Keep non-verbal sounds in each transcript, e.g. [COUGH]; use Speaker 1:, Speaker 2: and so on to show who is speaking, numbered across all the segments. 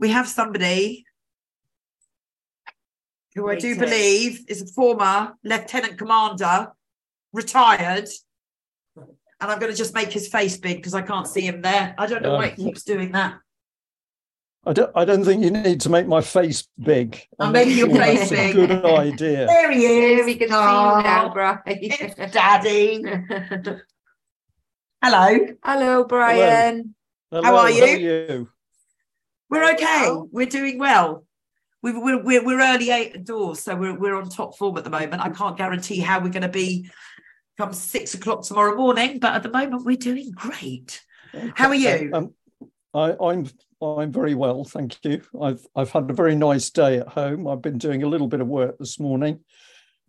Speaker 1: we have somebody who I do
Speaker 2: Waiting.
Speaker 1: believe is a former lieutenant commander, retired. And I'm going to just make his face big because I can't see him there. I don't know why it um. keeps doing that.
Speaker 3: I don't, I don't think you need to make my face big.
Speaker 1: I'm
Speaker 3: I'm
Speaker 1: making your
Speaker 3: sure
Speaker 1: face
Speaker 3: that's
Speaker 1: big.
Speaker 3: a good idea.
Speaker 1: There he
Speaker 2: Here
Speaker 1: is.
Speaker 2: we can see you now, oh, Brian.
Speaker 1: it's Daddy. [LAUGHS] Hello.
Speaker 2: Hello, Brian.
Speaker 3: Hello,
Speaker 1: How are you?
Speaker 3: you?
Speaker 1: We're okay.
Speaker 2: well.
Speaker 1: We're doing well. We've, we're, we're, we're early eight doors, so we're, we're on top form at the moment. I can't guarantee how we're going to be come six o'clock tomorrow morning, but at the moment we're doing great. How are you?
Speaker 3: Um, I, I'm I'm very well, thank you. I've I've had a very nice day at home. I've been doing a little bit of work this morning.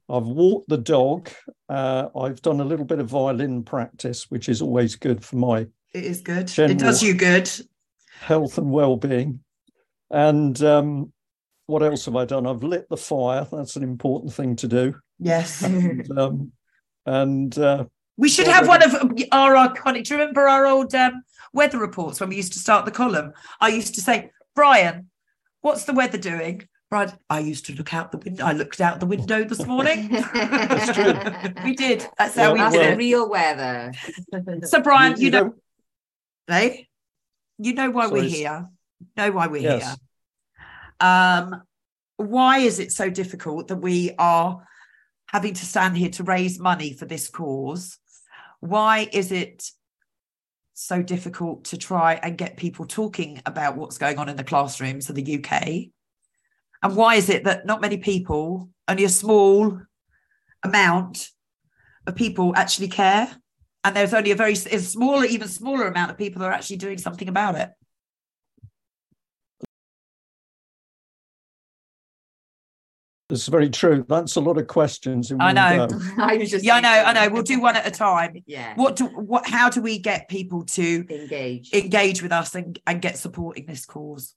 Speaker 3: I've walked the dog. Uh, I've done a little bit of violin practice, which is always good for my
Speaker 1: It is good. It does you good.
Speaker 3: Health and well-being. And um, what else have I done? I've lit the fire. That's an important thing to do.
Speaker 1: Yes. [LAUGHS]
Speaker 3: And, um, and uh,
Speaker 1: We should have one of our iconic. Do you remember our old um, weather reports when we used to start the column? I used to say, Brian, what's the weather doing? Brian, I used to look out the window. I looked out the window this morning. [LAUGHS]
Speaker 3: That's true. [LAUGHS]
Speaker 1: we did. That's how
Speaker 3: Well,
Speaker 1: we
Speaker 2: That's
Speaker 1: did it.
Speaker 2: real weather.
Speaker 1: So, Brian, you, know,
Speaker 3: know,
Speaker 1: eh? You know why
Speaker 3: So
Speaker 1: we're here. Know why we're
Speaker 3: Yes.
Speaker 1: here. Um, why is it so difficult that we are having to stand here to raise money for this cause? Why is it so difficult to try and get people talking about what's going on in the classrooms of the UK? And why is it that not many people, only a small amount of people actually care? And there's only a very s- a smaller, even smaller amount of people that are actually doing something about it.
Speaker 3: it's very true. That's a lot of questions. In
Speaker 1: I know. [LAUGHS]
Speaker 2: I was just
Speaker 1: Yeah, I know, I know. We'll do one at a time.
Speaker 2: Yeah.
Speaker 1: What do what how do we get people to
Speaker 2: Engage.
Speaker 1: engage with us and, and get supporting this cause?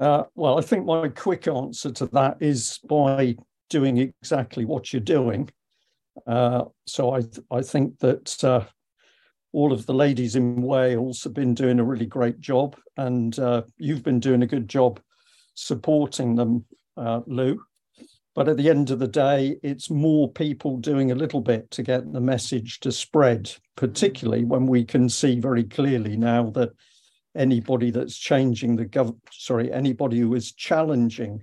Speaker 3: Uh, well, I think my quick answer to that is by doing exactly what you're doing. Uh, so I th- I think that uh, all of the ladies in Wales have been doing a really great job, and uh, you've been doing a good job supporting them, uh, Lou. But at the end of the day, it's more people doing a little bit to get the message to spread, particularly when we can see very clearly now that anybody that's changing the gov sorry anybody who is challenging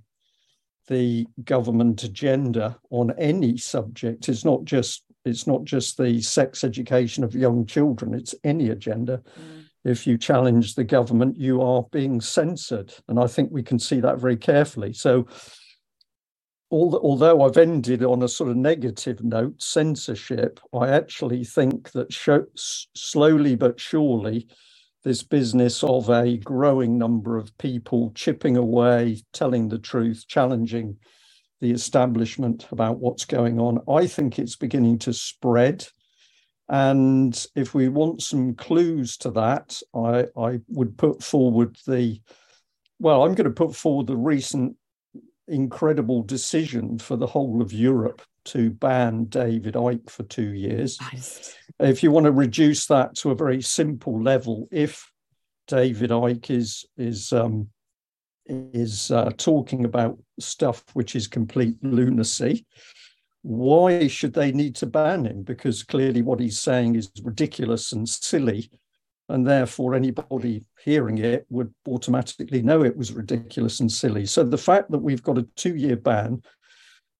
Speaker 3: the government agenda on any subject. Is not just it's not just the sex education of young children. It's any agenda.
Speaker 2: Mm.
Speaker 3: if you challenge the government you are being censored and i think we can see that very carefully. So although i've ended on a sort of negative note censorship i actually think that slowly but surely this business of a growing number of people chipping away, telling the truth, challenging the establishment about what's going on. I think it's beginning to spread. And if we want some clues to that, I, I would put forward the, well, I'm going to put forward the recent incredible decision for the whole of Europe to ban David Icke for two years if you want to reduce that to a very simple level, if David Icke is is um, is uh, talking about stuff which is complete lunacy, why should they need to ban him? Because clearly what he's saying is ridiculous and silly, and therefore anybody hearing it would automatically know it was ridiculous and silly. So the fact that we've got a two-year ban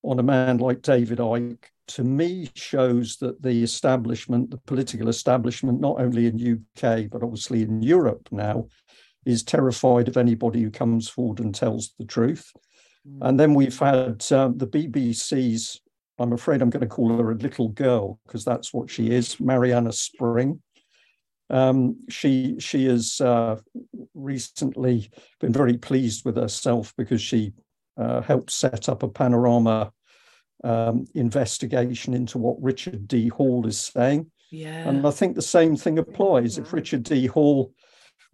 Speaker 3: on a man like David Icke to me shows that the establishment, the political establishment, not only in UK but obviously in Europe now, is terrified of anybody who comes forward and tells the truth. And then we've had um, the BBC's. I'm afraid I'm going to call her a little girl because that's what she is, Marianna Spring. Um, she she has uh, recently been very pleased with herself because she uh, helped set up a panorama um, investigation into what Richard D. Hall is saying.
Speaker 1: Yeah.
Speaker 3: And I think the same thing applies. If Richard D. Hall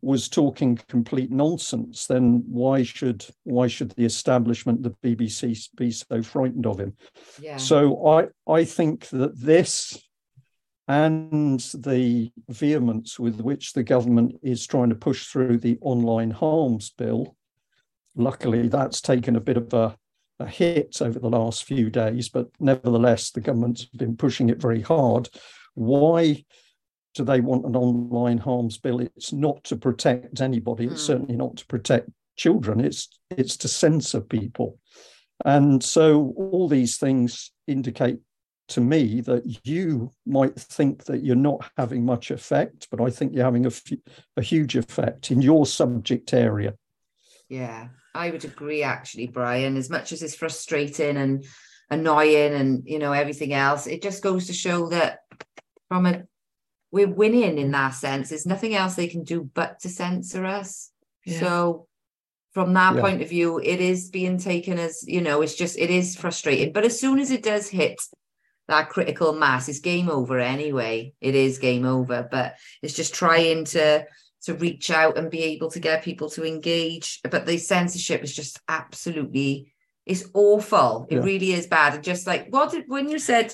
Speaker 3: was talking complete nonsense, then why should why should the establishment, the BBC, be so frightened of him?
Speaker 2: Yeah.
Speaker 3: So I I think that this and the vehemence with which the government is trying to push through the online harms bill. Luckily, that's taken a bit of a, a hit over the last few days, but nevertheless, the government's been pushing it very hard. Why do they want an online harms bill? It's not to protect anybody. It's mm. certainly not to protect children. It's it's to censor people. And so all these things indicate to me that you might think that you're not having much effect, but I think you're having a, a huge effect in your subject area.
Speaker 2: Yeah, I would agree, actually, Brian. As much as it's frustrating and annoying and you know everything else, it just goes to show that from a we're winning in that sense. There's nothing else they can do but to censor us. Yeah. So from that yeah. point of view, it is being taken as, you know, it's just, it is frustrating. But as soon as it does hit that critical mass, it's game over anyway. It is game over, but it's just trying to to reach out and be able to get people to engage. But the censorship is just absolutely, it's awful. It yeah. really is bad. And just like what did when you said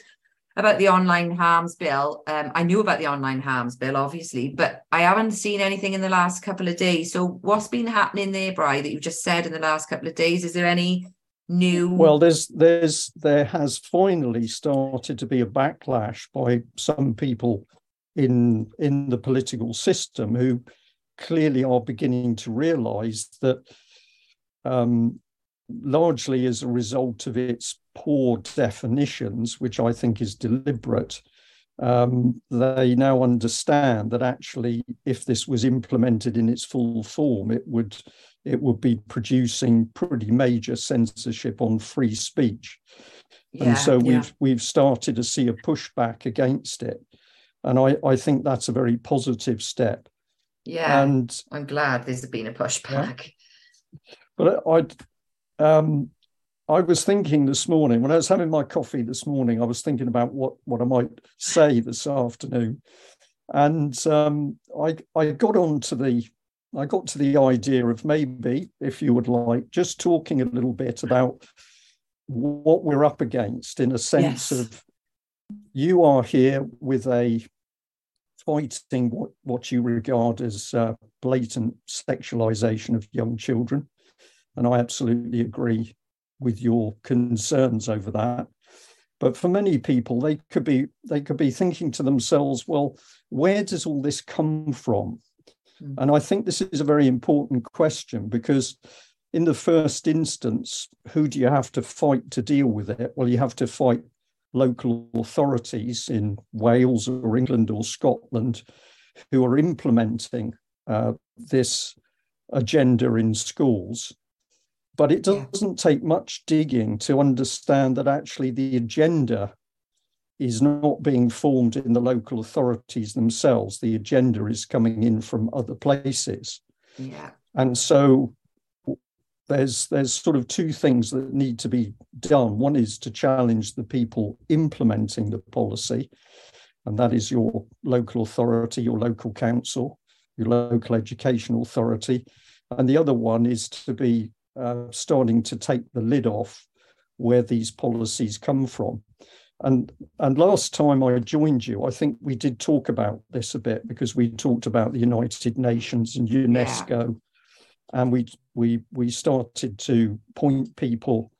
Speaker 2: about the online harms bill. Um, I knew about the online harms bill, obviously, but I haven't seen anything in the last couple of days. So, what's been happening there, Bry, that you just said in the last couple of days? Is there any new?
Speaker 3: Well, there's there's there has finally started to be a backlash by some people in in the political system who clearly are beginning to realise that um, largely as a result of its poor definitions, which I think is deliberate, um, they now understand that actually, if this was implemented in its full form, it would it would be producing pretty major censorship on free speech. Yeah, and so we've yeah. we've started to see a pushback against it. And I, I think that's a very positive step.
Speaker 2: Yeah. And I'm glad there's been a pushback.
Speaker 3: Yeah. But I'd um, I was thinking this morning when I was having my coffee this morning. I was thinking about what what I might say this afternoon, and um, I I got on to the I got to the idea of maybe, if you would like, just talking a little bit about what we're up against in a sense yes. of you are here with a fighting what, what you regard as uh, blatant sexualization of young children. And I absolutely agree with your concerns over that. But for many people, they could be they could be thinking to themselves, well, where does all this come from? Mm. And I think this is a very important question because in the first instance, who do you have to fight to deal with it? Well, you have to fight local authorities in Wales or England or Scotland who are implementing uh, this agenda in schools. But it doesn't take much digging to understand that actually the agenda is not being formed in the local authorities themselves. The agenda is coming in from other places.
Speaker 2: Yeah.
Speaker 3: And so there's there's sort of two things that need to be done. One is to challenge the people implementing the policy, and that is your local authority, your local council, your local education authority. And the other one is to be uh, starting to take the lid off where these policies come from. And and last time I joined you, I think we did talk about this a bit because we talked about the United Nations and UNESCO, yeah. And we we we started to point people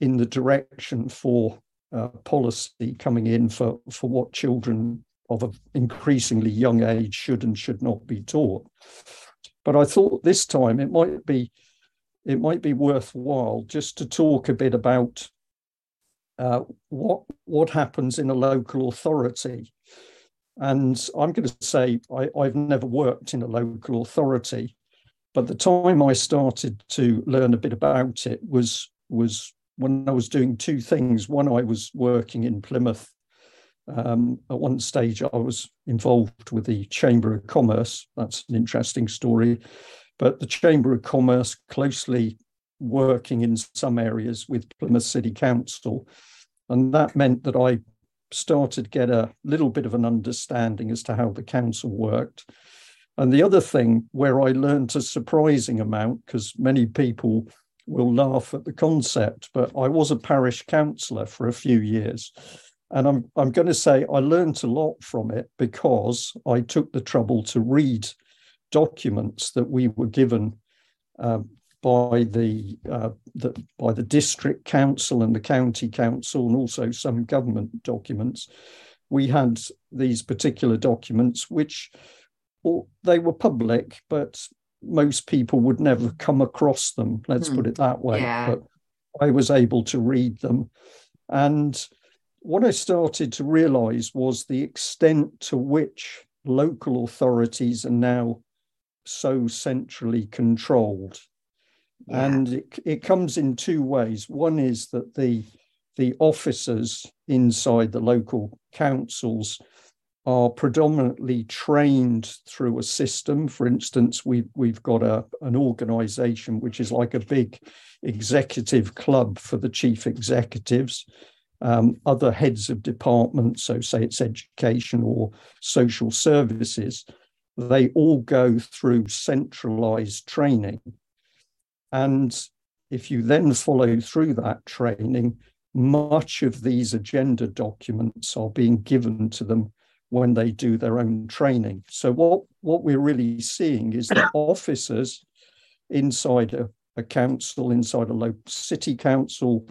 Speaker 3: in the direction for uh, policy coming in for for what children of an increasingly young age should and should not be taught. But I thought this time it might be it might be worthwhile just to talk a bit about uh, what what happens in a local authority. And I'm going to say I, I've never worked in a local authority, but the time I started to learn a bit about it was was when I was doing two things. One, I was working in Plymouth. Um, at one stage, I was involved with the Chamber of Commerce. That's an interesting story but the Chamber of Commerce closely working in some areas with Plymouth City Council. And that meant that I started to get a little bit of an understanding as to how the council worked. And the other thing where I learned a surprising amount, because many people will laugh at the concept, but I was a parish councillor for a few years. And I'm I'm going to say I learned a lot from it because I took the trouble to read documents that we were given uh, by the, uh, the by the district council and the county council, and also some government documents. We had these particular documents, which they were public, but most people would never come across them. Let's hmm. put it that way.
Speaker 2: Yeah.
Speaker 3: But I was able to read them, and what I started to realize was the extent to which local authorities are now so centrally controlled. Yeah. And it, it comes in two ways. One is that the the officers inside the local councils are predominantly trained through a system. For instance, we've, we've got a, an organization which is like a big executive club for the chief executives um, other heads of departments, so say it's education or social services, they all go through centralized training. And if you then follow through that training, much of these agenda documents are being given to them when they do their own training. So what, what we're really seeing is that [COUGHS] officers inside a, a council, inside a local city council,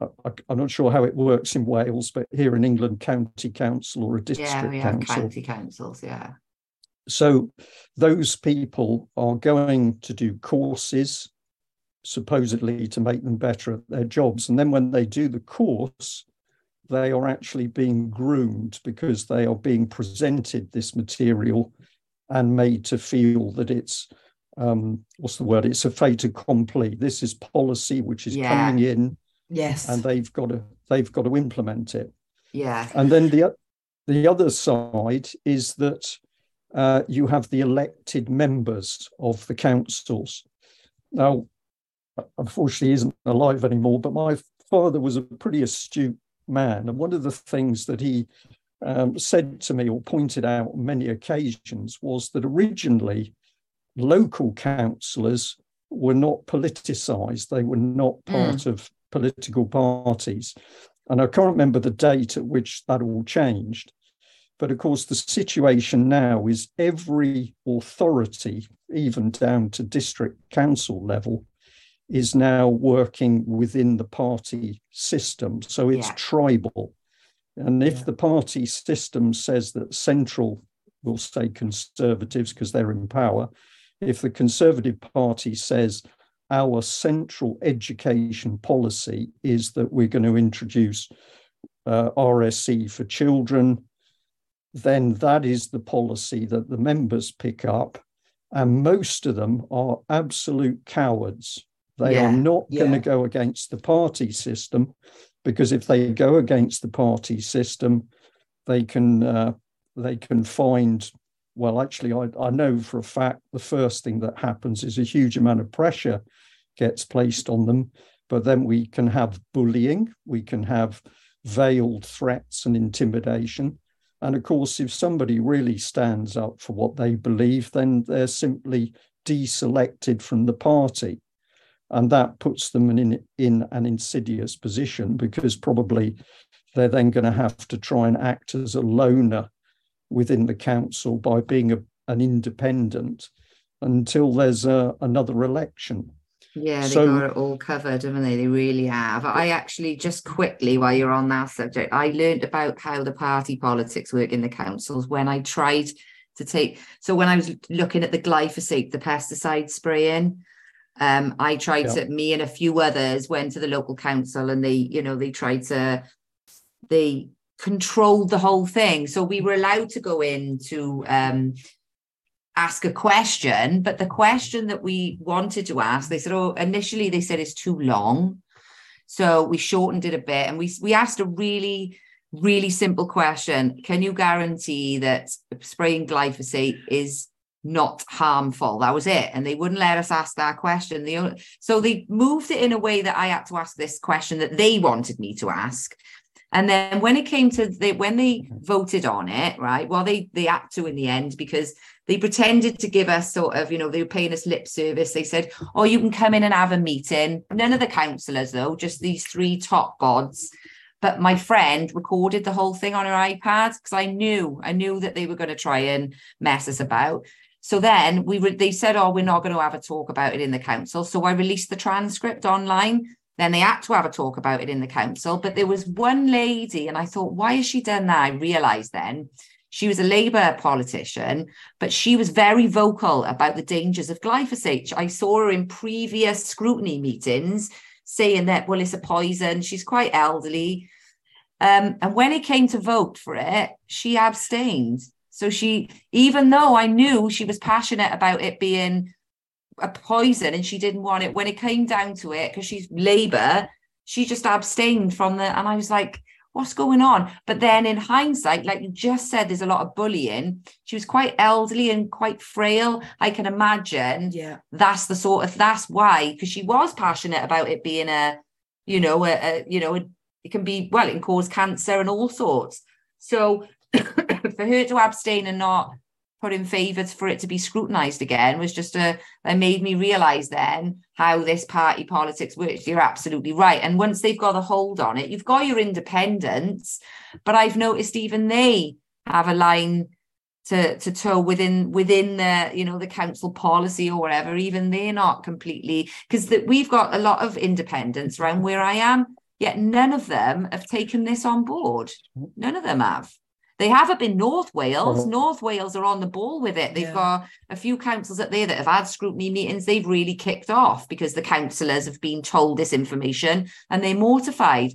Speaker 3: I, am not sure how it works in Wales, but here in England, county council or a district
Speaker 2: yeah, we
Speaker 3: council.
Speaker 2: have county councils, yeah.
Speaker 3: So those people are going to do courses, supposedly to make them better at their jobs. And then when they do the course, they are actually being groomed because they are being presented this material and made to feel that it's um, what's the word? It's a fait accompli. This is policy which is yeah. coming in
Speaker 1: Yes.
Speaker 3: And they've got to they've got to implement it.
Speaker 2: Yeah.
Speaker 3: And then the the other side is that uh, you have the elected members of the councils. Now, unfortunately, he isn't alive anymore, but my father was a pretty astute man. And one of the things that he um, said to me or pointed out on many occasions was that originally local councillors were not politicized, they were not hmm. part mm. of political parties. And I can't remember the date at which that all changed. But of course, the situation now is every authority, even down to district council level, is now working within the party system. So it's yeah. tribal. And if yeah. the party system says that central will say conservatives because they're in power, if the Conservative Party says our central education policy is that we're going to introduce uh, RSE for children, then that is the policy that the members pick up. And most of them are absolute cowards. They yeah, are not yeah. going to go against the party system because if they go against the party system, they can uh, they can find well, actually, I, I know for a fact the first thing that happens is a huge amount of pressure gets placed on them. But then we can have bullying, we can have veiled threats and intimidation. And of course, if somebody really stands up for what they believe, then they're simply deselected from the party. And that puts them in, in an insidious position because probably they're then going to have to try and act as a loner within the council by being a, an independent until there's a, another election.
Speaker 2: Yeah, they so, got it all covered, haven't they? They really have. I actually just quickly, while you're on that subject, I learned about how the party politics work in the councils when I tried to take. So when I was looking at the glyphosate, the pesticide spraying, um, I tried yeah. to. Me and a few others went to the local council, and they, you know, they tried to. They controlled the whole thing. So we were allowed to go into um, ask a question, but the question that we wanted to ask, they said, oh, initially they said it's too long. So we shortened it a bit and we, we asked a really, really simple question. Can you guarantee that spraying glyphosate is not harmful? That was it. And they wouldn't let us ask that question. They, so they moved it in a way that I had to ask this question that they wanted me to ask. And then when it came to the when they voted on it, right? Well, they they had to in the end because they pretended to give us sort of, you know, they were paying us lip service. They said, Oh, you can come in and have a meeting. None of the councillors, though, just these three top gods But my friend recorded the whole thing on her iPad because I knew, I knew that they were going to try and mess us about. So then we were, they said, oh, we're not going to have a talk about it in the council. So I released the transcript online. Then they had to have a talk about it in the council. But there was one lady, and I thought, why has she done that? I realized then she was a Labour politician, but she was very vocal about the dangers of glyphosate. I saw her in previous scrutiny meetings saying that, well, it's a poison. She's quite elderly. Um, and when it came to vote for it, she abstained. So she, even though I knew she was passionate about it being a poison and she didn't want it, when it came down to it, because she's Labour, she just abstained from the. And I was like, what's going on? But then in hindsight, like you just said, there's a lot of bullying. She was quite elderly and quite frail. I can imagine.
Speaker 1: Yeah.
Speaker 2: That's the sort of that's why, because she was passionate about it being a, you know, a, a you know, a, it can be well, it can cause cancer and all sorts. So [COUGHS] for her to abstain and not put in favours for it to be scrutinised again was just a that made me realise then how this party politics works. You're absolutely right. And once they've got a hold on it, you've got your independence, but I've noticed even they have a line to to toe within within the you know the council policy or whatever. Even they're not completely because that we've got a lot of independence around where I am. Yet none of them have taken this on board. None of them have. They haven't been North Wales.
Speaker 3: Uh-huh.
Speaker 2: North Wales are on the ball with it. They've
Speaker 1: Yeah.
Speaker 2: got a few councils up there that have had scrutiny meetings. They've really kicked off because the councillors have been told this information and they're mortified.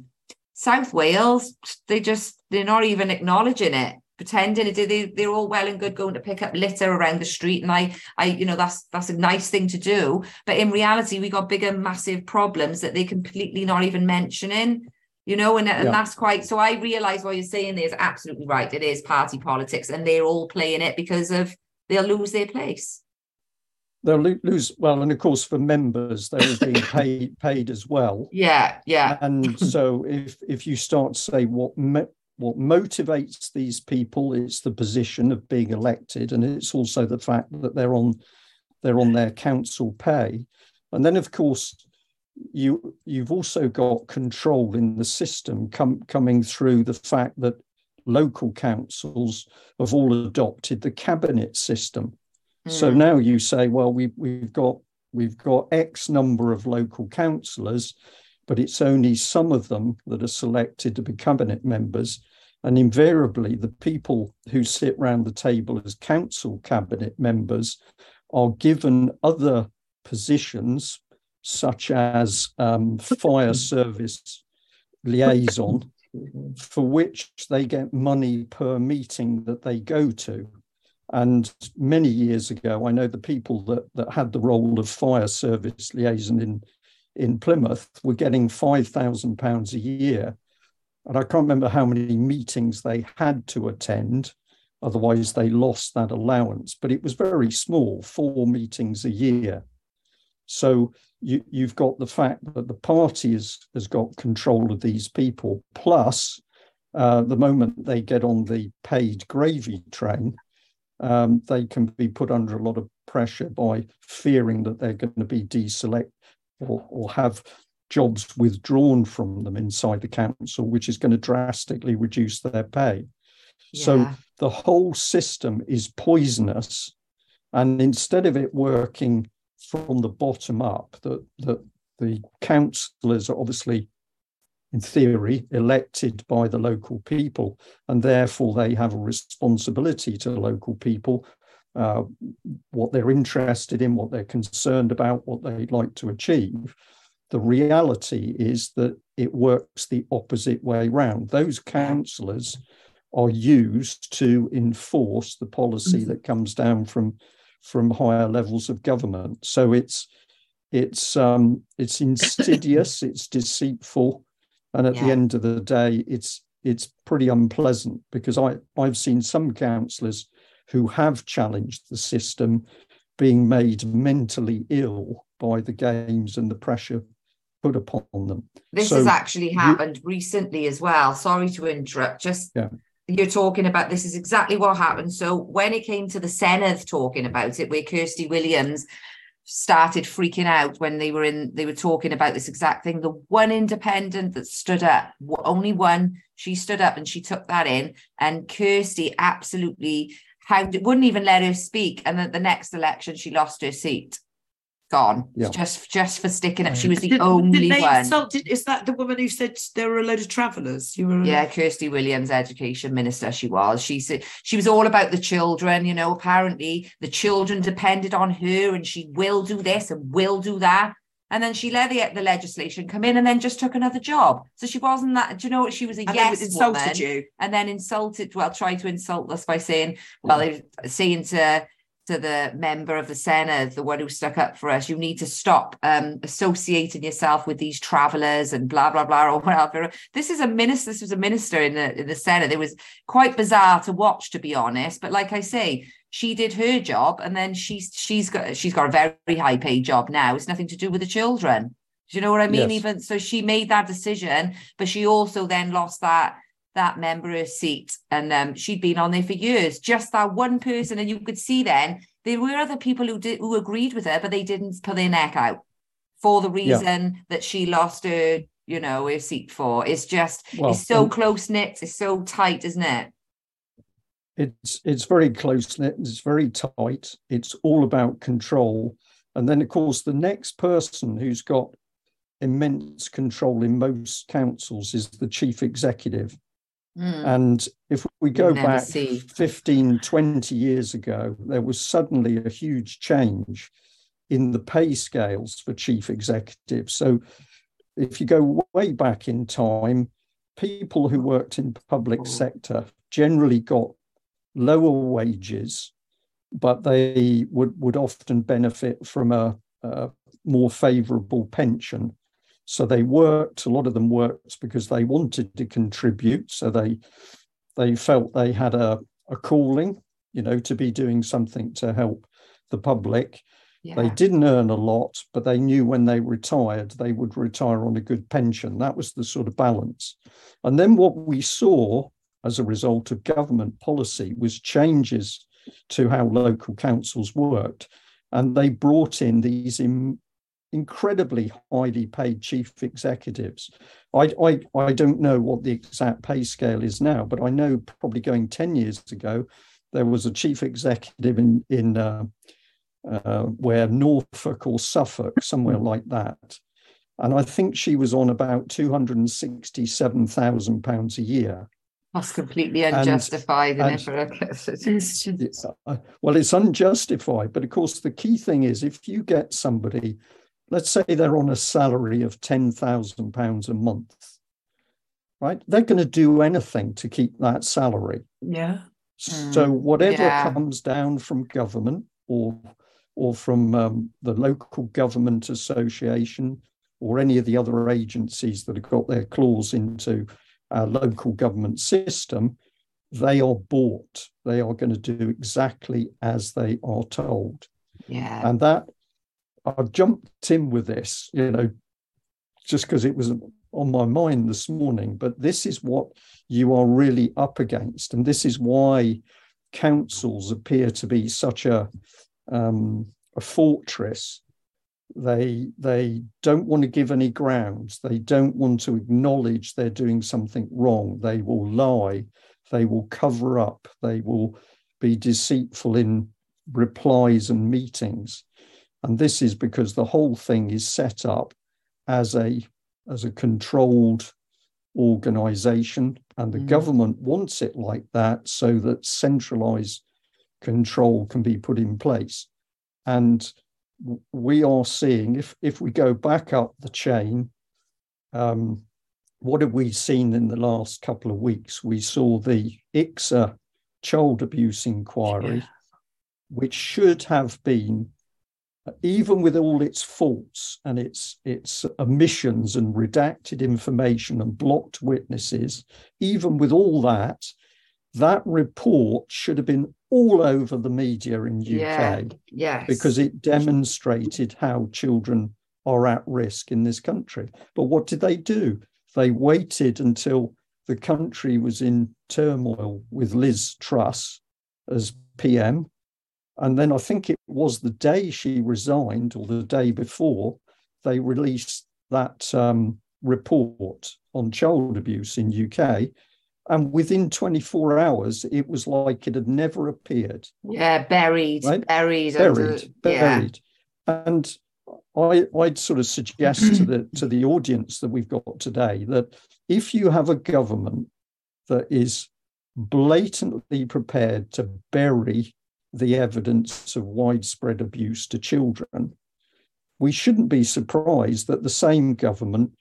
Speaker 2: South Wales, they just they're not even acknowledging it, pretending it. They, they're all well and good going to pick up litter around the street, and I, I, you know, that's that's a nice thing to do. But in reality, we got bigger, massive problems that they're completely not even mentioning you know, and, and
Speaker 3: Yeah.
Speaker 2: that's quite so I realize what you're saying there is absolutely right. It is party politics, and they're all playing it because of they'll lose their place.
Speaker 3: They'll lose well, and of course for members they're being [COUGHS] paid paid as well.
Speaker 2: Yeah, yeah,
Speaker 3: And [COUGHS] so if if you start to say what mo- what motivates these people, it's the position of being elected, and it's also the fact that they're on they're on their council pay, and then of course you you've also got control in the system com- coming through the fact that local councils have all adopted the cabinet system. So
Speaker 2: Mm.
Speaker 3: now you say, well, we we've got we've got X number of local councillors, but it's only some of them that are selected to be cabinet members. And invariably, the people who sit round the table as council cabinet members are given other positions, such as um, [LAUGHS] fire service liaison, for which they get money per meeting that they go to. And many years ago, I know the people that, that had the role of fire service liaison in, in Plymouth were getting £5,000 a year. And I can't remember how many meetings they had to attend, otherwise, they lost that allowance. But it was very small, four meetings a year. So you, you've got the fact that the party has, has got control of these people, plus uh, the moment they get on the paid gravy train, um, they can be put under a lot of pressure by fearing that they're going to be deselect or, or have jobs withdrawn from them inside the council, which is going to drastically reduce their pay. So the whole system is poisonous. And instead of it working from the bottom up, that that the councillors are obviously, in theory, elected by the local people, and therefore they have a responsibility to local people, uh, what they're interested in, what they're concerned about, what they'd like to achieve. The reality is that it works the opposite way round. Those councillors are used to enforce the policy
Speaker 1: Mhm.
Speaker 3: that comes down from from higher levels of government. So it's it's um, it's insidious, [COUGHS] it's deceitful, and at the end of the day, it's it's pretty unpleasant because I I've seen some councillors who have challenged the system being made mentally ill by the games and the pressure put upon them.
Speaker 2: This
Speaker 3: So
Speaker 2: has actually
Speaker 3: you-
Speaker 2: happened recently as well. Sorry to interrupt. Just
Speaker 3: Yeah.
Speaker 2: You're talking about this is exactly what happened. So when it came to the Senedd talking about it, where Kirsty Williams started freaking out when they were in they were talking about this exact thing the one independent that stood up only one she stood up and she took that in and kirsty absolutely how wouldn't even let her speak and at the next election she lost her seat gone yeah. just just for sticking up she was the did, only did one
Speaker 1: insulted, is that the woman who said there were a load of travelers you were
Speaker 2: yeah kirsty williams education minister she was she said she was all about the children you know apparently the children depended on her and she will do this and will do that and then she let the, the legislation come in and then just took another job. So she wasn't that, do you know what? She was a and yes insulted woman, you. And then insulted, well, tried to insult us by saying, well, saying to to the member of the Senedd, the one who stuck up for us, you need to stop um, associating yourself with these travelers and blah blah blah or whatever. This is a minister. This was a minister in the in the Senedd. It was quite bizarre to watch, to be honest. But like I say, she did her job, and then she's she's got she's got a very high paid job now. It's nothing to do with the children. Do you know what I mean? Yes. Even so, she made that decision, but she also then lost that that member her seat. And um, she'd been on there for years just that one person. And you could see then there were other people who did who agreed with her but they didn't put their neck out for the reason yeah. that she lost her you know her seat for. It's just well, it's so close knit it's so tight isn't it?
Speaker 3: It's it's very close knit it's very tight. It's all about control. And then of course the next person who's got immense control in most councils is the chief executive Mm. And if we go back see. 15, 20 years ago, there was suddenly a huge change in the pay scales for chief executives. So if you go way back in time, people who worked in public oh. sector generally got lower wages, but they would, would often benefit from a, a more favorable pension. So they worked, a lot of them worked because they wanted to contribute. So they they felt they had a, a calling, you know, to be doing something to help the public. Yeah. They didn't earn a lot, but they knew when they retired, they would retire on a good pension. That was the sort of balance. And then what we saw as a result of government policy was changes to how local councils worked. And they brought in these Im- incredibly highly paid chief executives. I, I, I don't know what the exact pay scale is now, but I know probably going 10 years ago, there was a chief executive in, in uh, uh, where Norfolk or Suffolk, somewhere like that. And I think she was on about £267,000 a year.
Speaker 2: That's completely unjustified. And, and,
Speaker 3: uh, well, it's unjustified. But of course, the key thing is if you get somebody let's say they're on a salary of £10,000 a month, right? They're going to do anything to keep that salary.
Speaker 1: Yeah.
Speaker 3: So mm, whatever yeah. comes down from government or or from um, the local government association or any of the other agencies that have got their claws into our local government system, they are bought. They are going to do exactly as they are told.
Speaker 2: Yeah.
Speaker 3: And that I've jumped in with this, you know, just because it was on my mind this morning. But this is what you are really up against, and this is why councils appear to be such a um, a fortress. They they don't want to give any grounds. They don't want to acknowledge they're doing something wrong. They will lie. They will cover up. They will be deceitful in replies and meetings. And this is because the whole thing is set up as a as a controlled organization and the mm. government wants it like that so that centralized control can be put in place and we are seeing if if we go back up the chain um, what have we seen in the last couple of weeks we saw the IICSA child abuse inquiry yeah. which should have been even with all its faults and its its omissions and redacted information and blocked witnesses, even with all that, that report should have been all over the media in UK. Yeah,
Speaker 2: yes.
Speaker 3: Because it demonstrated how children are at risk in this country. But what did they do? They waited until the country was in turmoil with Liz Truss as PM And then I think it was the day she resigned or the day before they released that um, report on child abuse in UK. And within 24 hours, it was like it had never appeared.
Speaker 2: Yeah, buried,
Speaker 3: Right?
Speaker 2: buried,
Speaker 3: Buried,
Speaker 2: under, yeah,
Speaker 3: buried. And I, I'd sort of suggest to the to the audience that we've got today that if you have a government that is blatantly prepared to bury the evidence of widespread abuse to children, we shouldn't be surprised that the same government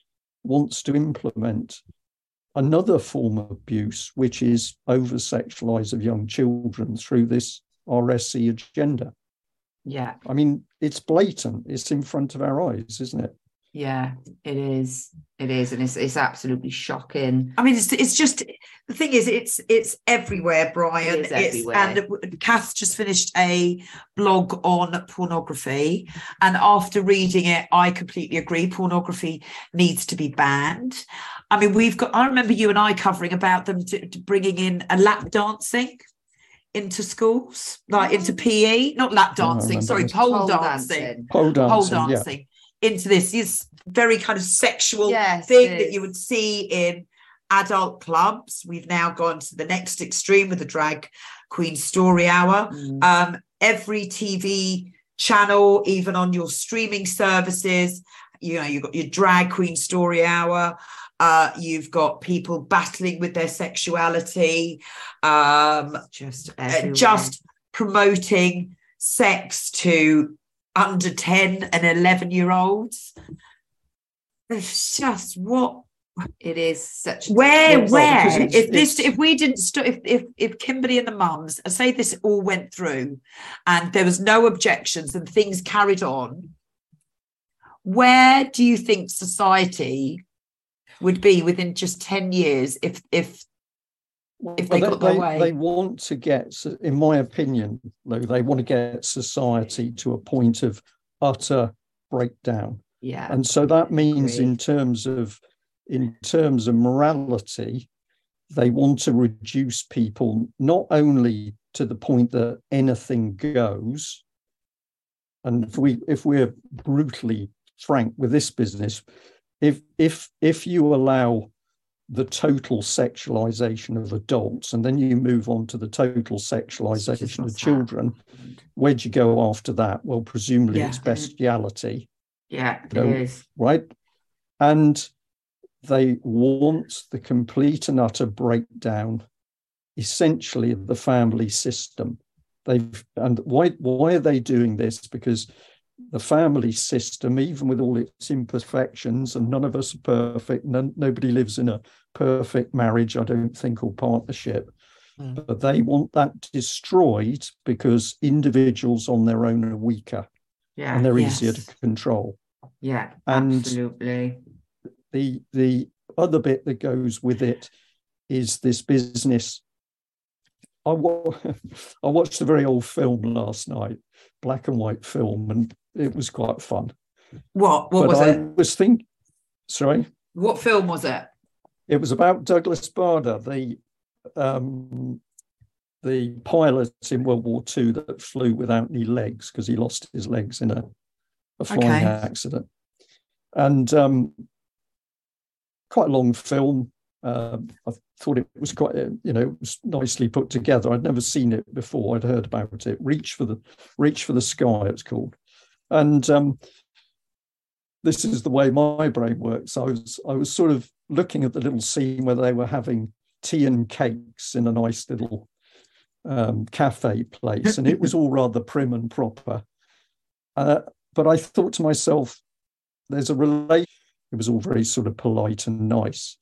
Speaker 3: wants to implement another form of abuse, which is over sexualize of young children through this RSE agenda.
Speaker 2: yeah,
Speaker 3: I mean, it's blatant, it's in front of our eyes, isn't it?
Speaker 2: Yeah. It is, it is, and it's it's absolutely shocking.
Speaker 1: I mean, it's it's just the thing is, it's it's everywhere, Brian.
Speaker 2: It is
Speaker 1: it's
Speaker 2: everywhere.
Speaker 1: and Kath just finished a blog on pornography, and after reading it, I completely agree. Pornography needs to be banned. I mean, we've got. I remember you and I covering about them to, to bringing in a lap dancing into schools, like into mm. PE, not lap
Speaker 3: Oh,
Speaker 1: dancing. Sorry, pole,
Speaker 2: Pole
Speaker 1: dancing
Speaker 2: dancing.
Speaker 3: Pole dancing,
Speaker 1: pole
Speaker 3: yeah.
Speaker 1: Into this is very kind of sexual
Speaker 2: Yes,
Speaker 1: thing that you would see in adult clubs. We've now gone to the next extreme with the drag queen story hour.
Speaker 2: Mm.
Speaker 1: Um, every TV channel, even on your streaming services, you know, you've got your drag queen story hour. Uh, you've got people battling with their sexuality, um,
Speaker 2: just
Speaker 1: uh,
Speaker 2: everywhere.
Speaker 1: just promoting sex to under 10 and 11 year olds. It's just what
Speaker 2: it is such
Speaker 1: where where
Speaker 3: because
Speaker 2: subject.
Speaker 3: it's-
Speaker 1: if this if we didn't st- if, if if kimberly and the mums say this all went through and there was no objections and things carried on where do you think society would be within just 10 years if if if they
Speaker 3: Well,
Speaker 1: got their way.
Speaker 3: they want to get, in my opinion, though, they want to get society to a point of utter breakdown.
Speaker 2: yeah
Speaker 3: And so that means in terms of in terms of morality, they want to reduce people not only to the point that anything goes. And if we if we're brutally frank with this business, if if if you allow the total sexualization of adults and then you move on to the total sexualization of children, where'd you go after that? Well, presumably
Speaker 1: Yeah.
Speaker 3: it's bestiality
Speaker 2: yeah it is
Speaker 3: right? And they want the complete and utter breakdown, essentially, of the family system. They've and why why are they doing this? Because the family system, even with all its imperfections, and none of us are perfect, none, nobody lives in a perfect marriage, I don't think, or partnership.
Speaker 1: Mm.
Speaker 3: But they want that destroyed because individuals on their own are weaker
Speaker 2: yeah
Speaker 3: and they're
Speaker 1: Yes.
Speaker 3: easier to control
Speaker 2: yeah
Speaker 3: and-
Speaker 2: absolutely
Speaker 3: the the other bit that goes with it is this business. I, wa- [LAUGHS] I watched a very old film last night, black and white film, and it was quite fun.
Speaker 1: what what
Speaker 3: but
Speaker 1: was
Speaker 3: I
Speaker 1: it
Speaker 3: was think, sorry,
Speaker 1: what film was it
Speaker 3: it was about Douglas Bader, the um, the pilot in World War II that flew without any legs because he lost his legs in a, a flying
Speaker 1: Okay.
Speaker 3: accident. And um, quite a long film. Um, I thought it was quite, you know, it was nicely put together. I'd never seen it before. I'd heard about it. Reach for the Reach for the Sky. It's called, and um, this is the way my brain works. I was I was sort of looking at the little scene where they were having tea and cakes in a nice little um, cafe place, and it was all rather prim and proper. Uh, but I thought to myself, there's a relation. It was all very sort of polite and nice.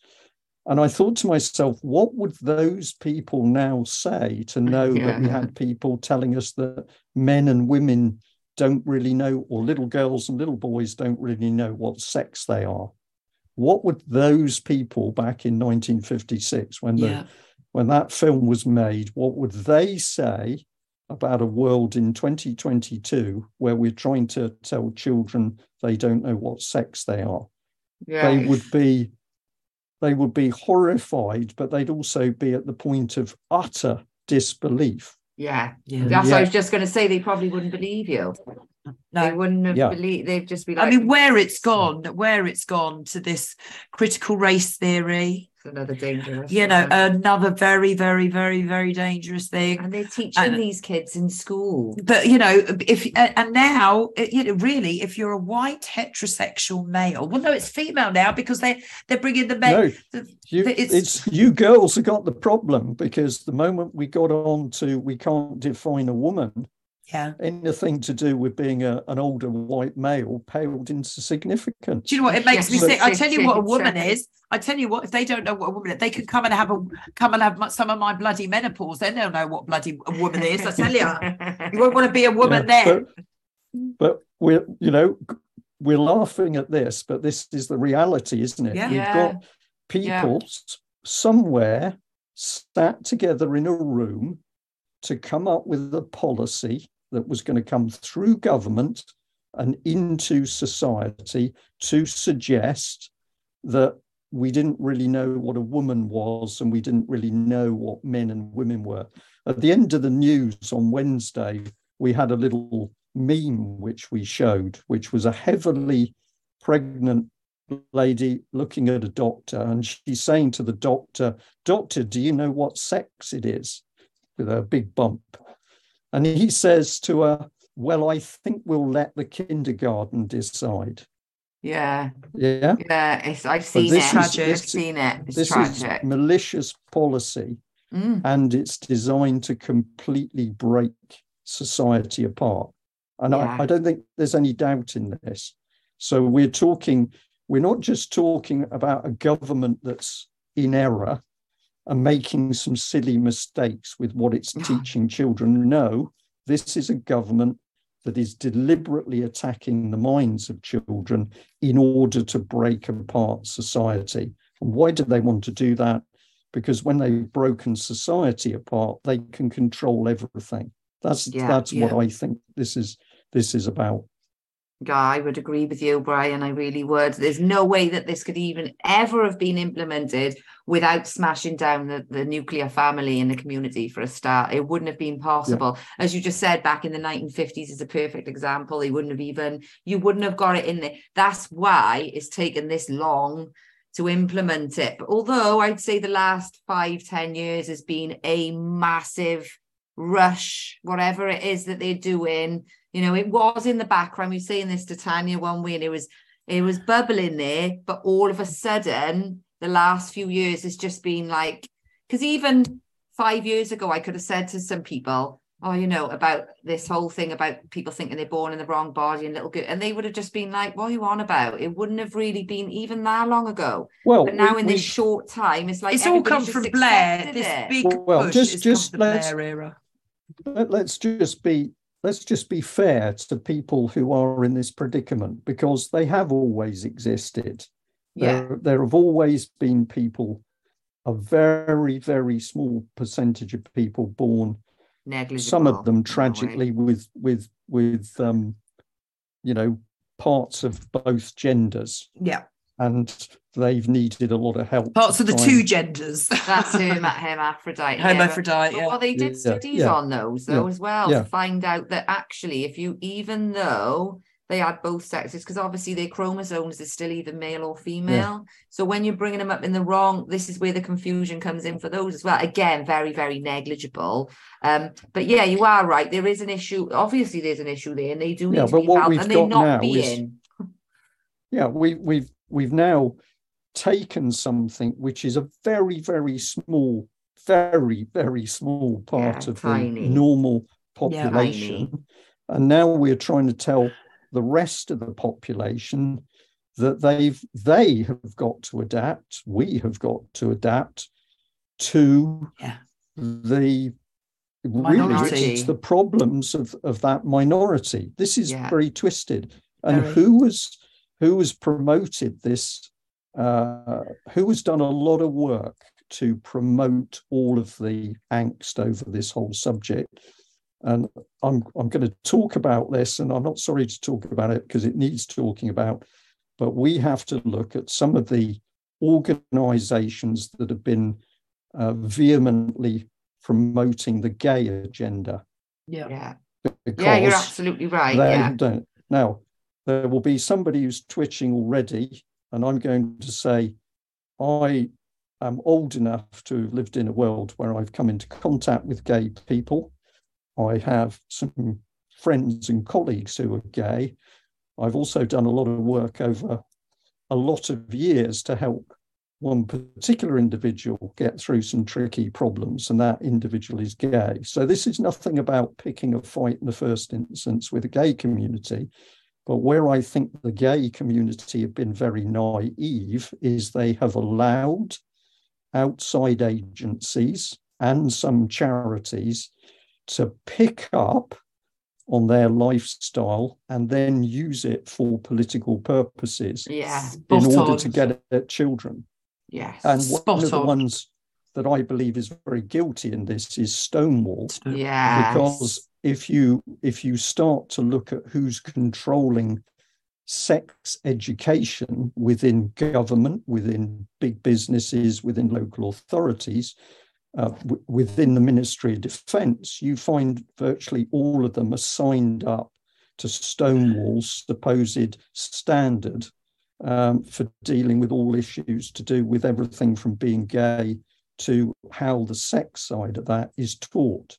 Speaker 3: And I thought to myself, what would those people now say to know that we had people telling us that men and women don't really know, or little girls and little boys don't really know what sex they are? What would those people back in 1956, when the
Speaker 1: yeah
Speaker 3: when that film was made, what would they say about a world in 2022 where we're trying to tell children they don't know what sex they are?
Speaker 2: yeah
Speaker 3: They would be they would be horrified, but they'd also be at the point of utter disbelief.
Speaker 2: Yeah.
Speaker 1: Yeah.
Speaker 2: That's
Speaker 3: Yeah.
Speaker 2: what I was just going to say. They probably wouldn't believe you. They
Speaker 1: No.
Speaker 2: wouldn't have
Speaker 3: Yeah.
Speaker 2: believed. They'd just be like,
Speaker 1: I mean, where it's gone, where it's gone to this critical race theory,
Speaker 2: it's another dangerous.
Speaker 1: you know,
Speaker 2: isn't
Speaker 1: another very, very, very, very dangerous thing.
Speaker 2: and they're teaching
Speaker 1: and-
Speaker 2: these kids in school.
Speaker 1: But you know, if and now, you know, really, if you're a white heterosexual male, well, no, it's female now because they they're bringing the men.
Speaker 3: No,
Speaker 1: the-
Speaker 3: you,
Speaker 1: But it's-
Speaker 3: it's, you girls have got the problem because the moment we got on to we can't define a woman,
Speaker 1: yeah.
Speaker 3: anything to do with being a, an older white male paled into significance.
Speaker 1: Do you know what? It makes me
Speaker 2: Yes.
Speaker 1: sick. I tell you what a woman is. I tell you what, if they don't know what a woman is, they could come and have a come and have my- some of my bloody menopause. Then they'll know what bloody a woman is. I tell you, you won't want to be a woman
Speaker 3: Yeah,
Speaker 1: then.
Speaker 3: But, but we're, you know, we're laughing at this, but this is the reality, isn't it?
Speaker 1: Yeah.
Speaker 3: We've
Speaker 2: Yeah.
Speaker 3: got people s- somewhere sat together in a room to come up with a policy that was going to come through government and into society to suggest that we didn't really know what a woman was and we didn't really know what men and women were. At the end of the news on Wednesday, we had a little meme which we showed, which was a heavily pregnant lady looking at a doctor and she's saying to the doctor, Doctor, do you know what sex it is? With a big bump. And he says to her, Well, I think we'll let the kindergarten decide.
Speaker 2: yeah,
Speaker 3: Yeah.
Speaker 2: yeah. It's, I've seen
Speaker 3: this
Speaker 2: it.
Speaker 1: is-
Speaker 3: this-
Speaker 2: seen it. It's
Speaker 3: this
Speaker 2: tragic.
Speaker 3: is malicious policy
Speaker 2: Mm.
Speaker 3: and it's designed to completely break society apart. And
Speaker 2: Yeah.
Speaker 3: I, I don't think there's any doubt in this. So we're talking, we're not just talking about a government that's in error and making some silly mistakes with what it's teaching children. No, this is a government that is deliberately attacking the minds of children in order to break apart society. And why do they want to do that? Because when they've broken society apart, they can control everything. That's
Speaker 2: Yeah,
Speaker 3: that's what. I think this is this is about.
Speaker 2: Yeah, I would agree with you, Brian. I really would. There's no way that this could even ever have been implemented without smashing down the, the nuclear family in the community for a start. It wouldn't have been possible. As you just said, back in the 1950s is a perfect example. They wouldn't have even, you wouldn't have got it in there. That's why it's taken this long to implement it. But although I'd say the last five, ten years has been a massive rush, whatever it is that they're doing. You know, it was in the background. We've seen this to Tanya one week, and it was it was bubbling there, but all of a sudden, the last few years has just been like, because even five years ago, I could have said to some people, oh, you know, about this whole thing about people thinking they're born in the wrong body and little good, and they would have just been like, what are you on about? It wouldn't have really been even that long ago.
Speaker 3: Well,
Speaker 2: But now
Speaker 3: we-
Speaker 2: in this
Speaker 3: we-
Speaker 2: short time, it's like
Speaker 1: it's all come from
Speaker 2: just
Speaker 1: Blair. This
Speaker 2: it.
Speaker 1: big
Speaker 3: Well,
Speaker 1: push
Speaker 3: just- just
Speaker 1: come from
Speaker 3: let's-
Speaker 1: Blair era.
Speaker 3: let's just be let's just be fair to people who are in this predicament because they have always existed.
Speaker 2: Yeah,
Speaker 3: There, there have always been people, a very, very small percentage of people born,
Speaker 2: negligible.
Speaker 3: some of them tragically with with with um, you know, parts of both genders.
Speaker 1: Yeah,
Speaker 3: And they've needed a lot of help.
Speaker 1: parts of the two
Speaker 3: and-
Speaker 1: genders. [LAUGHS]
Speaker 2: That's herma- hermaphrodite. yeah.
Speaker 1: Hermaphrodite.
Speaker 2: But
Speaker 1: Yeah.
Speaker 2: well, they did
Speaker 3: Yeah,
Speaker 2: studies
Speaker 3: yeah,
Speaker 2: on those though
Speaker 3: yeah,
Speaker 2: as well
Speaker 3: yeah.
Speaker 2: to find out that actually, if you even though they had both sexes, because obviously their chromosomes is still either male or female. So when you're bringing them up in the wrong, this is where the confusion comes in for those as well. Again, very very negligible. Um, but yeah, you are right. There is an issue. Obviously, there's an issue there, and they do need
Speaker 3: Yeah,
Speaker 2: to
Speaker 3: but
Speaker 2: be
Speaker 3: what
Speaker 2: helped,
Speaker 3: we've
Speaker 2: and they're
Speaker 3: got
Speaker 2: not
Speaker 3: now is- yeah we, we've we've now taken something which is a very very small very very small part
Speaker 2: Yeah,
Speaker 3: of
Speaker 2: tiny.
Speaker 3: the normal
Speaker 1: Yeah.
Speaker 3: population and now we're trying to tell the rest of the population that they've they have got to adapt we have got to adapt to
Speaker 1: Yeah.
Speaker 3: the really it's the problems of, of that minority this is
Speaker 2: Yeah.
Speaker 3: very twisted and
Speaker 1: Very.
Speaker 3: who has who has promoted this uh, who has done a lot of work to promote all of the angst over this whole subject and i'm i'm going to talk about this and i'm not sorry to talk about it because it needs talking about but we have to look at some of the organizations that have been uh, vehemently promoting the gay agenda.
Speaker 1: Yeah.
Speaker 2: Yeah. Yeah, you're absolutely right.
Speaker 3: they
Speaker 2: Yeah.
Speaker 3: don't. Now, there will be somebody who's twitching already, and I'm going to say, I am old enough to have lived in a world where I've come into contact with gay people. I have some friends and colleagues who are gay. I've also done a lot of work over a lot of years to help one particular individual get through some tricky problems, and that individual is gay. So, this is nothing about picking a fight in the first instance with a gay community. But where I think the gay community have been very naive is they have allowed outside agencies and some charities to pick up on their lifestyle and then use it for political purposes
Speaker 2: Yeah.
Speaker 3: in order
Speaker 1: on.
Speaker 3: to get at children.
Speaker 2: Yes.
Speaker 3: And one of the
Speaker 1: on.
Speaker 3: ones that I believe is very guilty in this is Stonewall
Speaker 2: yeah.
Speaker 3: because if you if you start to look at who's controlling sex education within government within big businesses within local authorities uh, w- within the ministry of defense you find virtually all of them are signed up to stonewall's supposed standard um, for dealing with all issues to do with everything from being gay to how the sex side of that is taught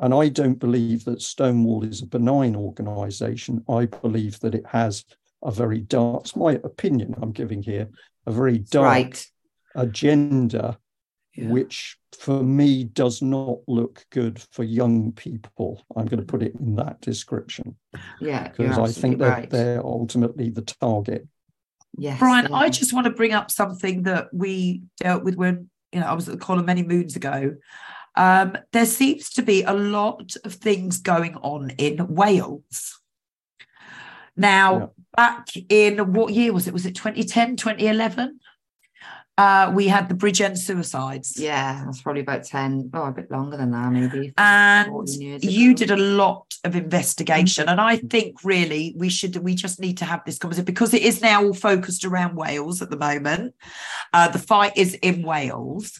Speaker 3: and I don't believe that Stonewall is a benign organization. I believe that it has a very dark, it's my opinion I'm giving here, a very dark
Speaker 2: right.
Speaker 3: agenda,
Speaker 1: Yeah.
Speaker 3: which for me does not look good for young people. I'm going to put it in that description
Speaker 2: Yeah.
Speaker 3: Because I think that
Speaker 2: right.
Speaker 3: they're ultimately the target.
Speaker 2: Yes.
Speaker 1: Brian,
Speaker 2: they
Speaker 1: I just want to bring up something that we dealt with when you know I was at the column many moons ago. Um, there seems to be a lot of things going on in Wales. Now,
Speaker 3: Yeah.
Speaker 1: back in what year was it? Was it 2010, 2011? Uh, we had the Bridgend suicides.
Speaker 2: Yeah, that's probably about 10, oh, a bit longer than that, maybe.
Speaker 1: and you did a lot of investigation and i think really we should we just need to have this conversation because it is now all focused around wales at the moment uh, the fight is in wales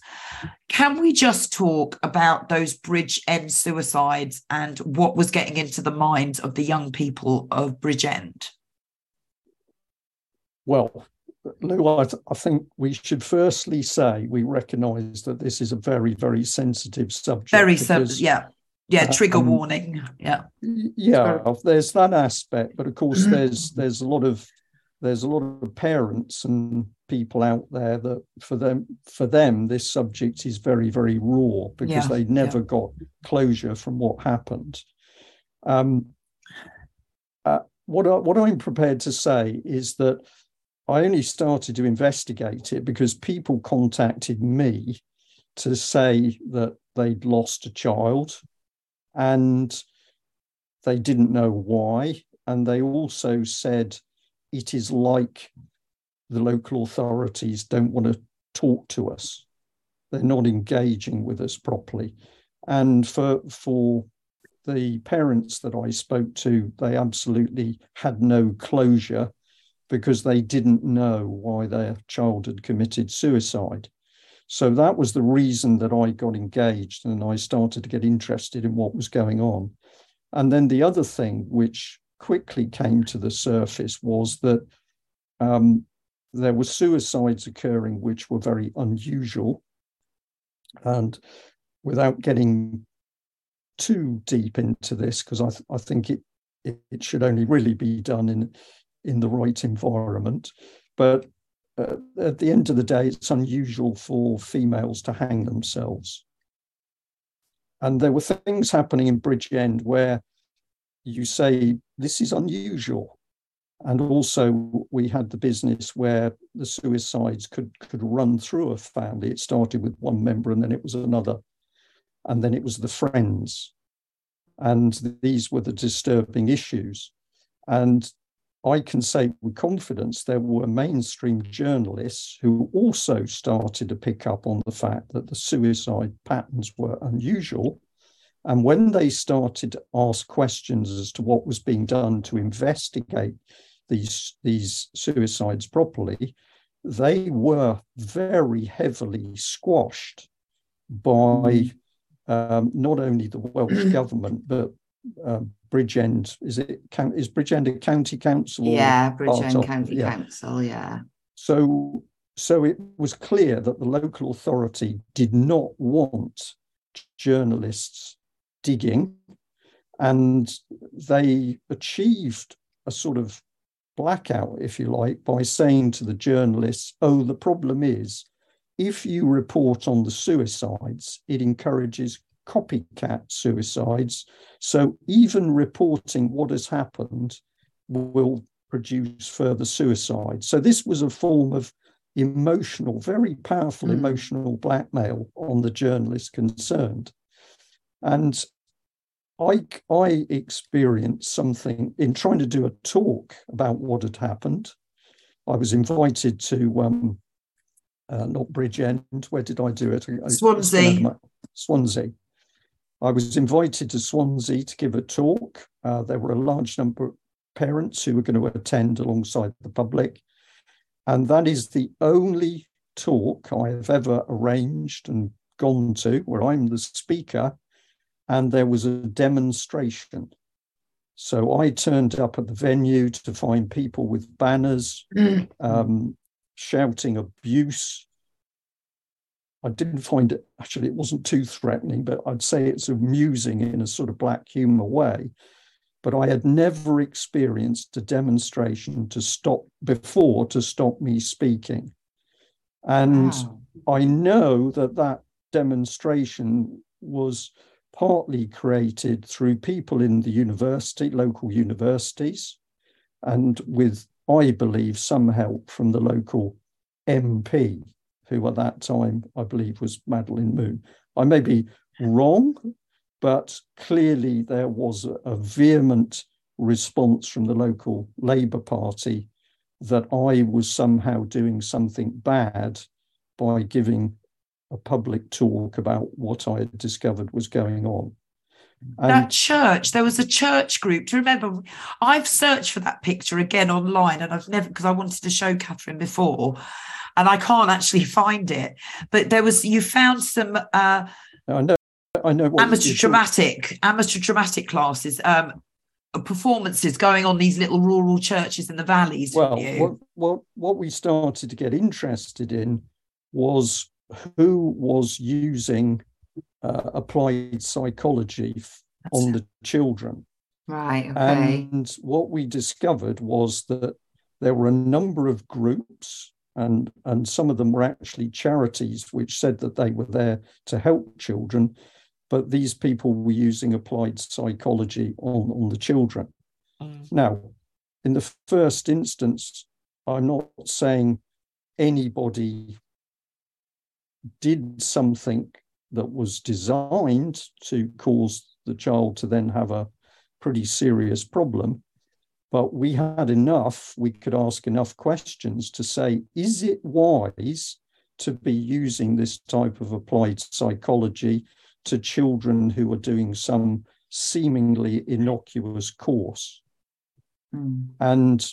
Speaker 1: can we just talk about those Bridgend suicides and what was getting into the minds of the young people of Bridgend
Speaker 3: Well, Lou, I, I think we should firstly say we recognise that this is a very, very sensitive subject.
Speaker 1: very
Speaker 3: sensitive,
Speaker 1: yeah. Yeah trigger
Speaker 3: um,
Speaker 1: warning. Yeah.
Speaker 3: Yeah there's that aspect but of course there's there's a lot of there's a lot of parents and people out there that for them for them this subject is very very raw because
Speaker 1: Yeah,
Speaker 3: they never got closure from what happened. Um uh, what I, what i'm prepared to say is that i only started to investigate it because people contacted me to say that they'd lost a child and they didn't know why. And they also said it is like the local authorities don't want to talk to us. They're not engaging with us properly. And for for the parents that I spoke to, they absolutely had no closure because they didn't know why their child had committed suicide. So that was the reason that I got engaged and I started to get interested in what was going on. And then the other thing which quickly came to the surface was that um, there were suicides occurring which were very unusual. And without getting too deep into this, because I, th- I think it, it it should only really be done in in the right environment. But uh, at the end of the day, it's unusual for females to hang themselves. And there were things happening in Bridgend where you say, this is unusual. And also, we had the business where the suicides could, could run through a family. It started with one member and then it was another. And then it was the friends. And these were the disturbing issues. And I can say with confidence there were mainstream journalists who also started to pick up on the fact that the suicide patterns were unusual. And when they started to ask questions as to what was being done to investigate these, these suicides properly, they were very heavily squashed by um, not only the Welsh [CLEARS THROAT] government, but um, Bridgend, is it is Bridgend a county council?
Speaker 2: Yeah, Bridgend County yeah. Council, yeah.
Speaker 3: So so it was clear that the local authority did not want journalists digging, and they achieved a sort of blackout, if you like, by saying to the journalists, oh, the problem is if you report on the suicides, it encourages copycat suicides. So even reporting what has happened will produce further suicide. So this was a form of emotional, very powerful mm. emotional blackmail on the journalist concerned. And I, I experienced something in trying to do a talk about what had happened. I was invited to um, uh, not Bridgend. Where did I do it?
Speaker 1: Swansea.
Speaker 3: Swansea. I was invited to Swansea to give a talk. Uh, there were a large number of parents who were going to attend alongside the public. And that is the only talk I have ever arranged and gone to where I'm the speaker and there was a demonstration. So I turned up at the venue to find people with banners mm. um, shouting abuse I didn't find it actually, it wasn't too threatening, but I'd say it's amusing in a sort of black humor way. But I had never experienced a demonstration to stop before to stop me speaking. And wow. I know that that demonstration was partly created through people in the university, local universities, and with, I believe, some help from the local MP who at that time I believe was Madeleine Moon. I may be wrong, but clearly there was a, vehement response from the local Labour Party that I was somehow doing something bad by giving a public talk about what I had discovered was going on.
Speaker 1: And that church, there was a church group. Do you remember? I've searched for that picture again online and I've never, because I wanted to show Catherine before and I can't actually find it. But there was you found some. Uh,
Speaker 3: I know. I know.
Speaker 1: What amateur dramatic, amateur dramatic classes. Um, performances going on these little rural churches in the valleys.
Speaker 3: Well, what, what what we started to get interested in was who was using uh, applied psychology on the children.
Speaker 2: Right. Okay.
Speaker 3: And what we discovered was that there were a number of groups and and some of them were actually charities which said that they were there to help children but these people were using applied psychology on on the children mm. now in the first instance i'm not saying anybody did something that was designed to cause the child to then have a pretty serious problem but we had enough, we could ask enough questions to say, is it wise to be using this type of applied psychology to children who are doing some seemingly innocuous course? Mm. And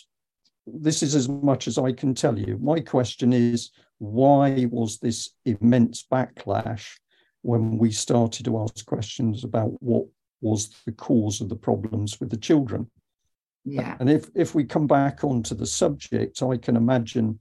Speaker 3: this is as much as I can tell you. My question is why was this immense backlash when we started to ask questions about what was the cause of the problems with the children?
Speaker 2: Yeah.
Speaker 3: And if if we come back onto the subject, I can imagine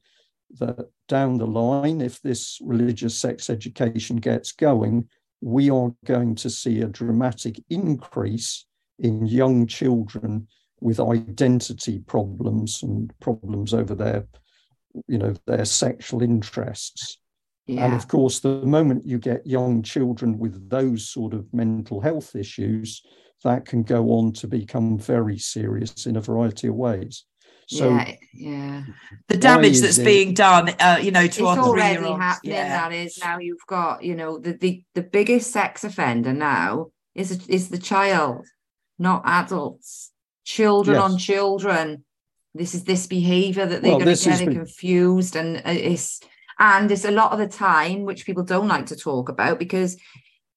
Speaker 3: that down the line, if this religious sex education gets going, we are going to see a dramatic increase in young children with identity problems and problems over their, you know, their sexual interests. Yeah. And of course, the moment you get young children with those sort of mental health issues, that can go on to become very serious in a variety of ways. So
Speaker 2: yeah, yeah.
Speaker 1: the damage that's it, being done, uh, you know, to
Speaker 2: it's already happening. Yeah. That is now you've got, you know, the the the biggest sex offender now is is the child, not adults. Children yes. on children. This is this behaviour that they're well, going to get been... confused, and uh, it's and it's a lot of the time which people don't like to talk about because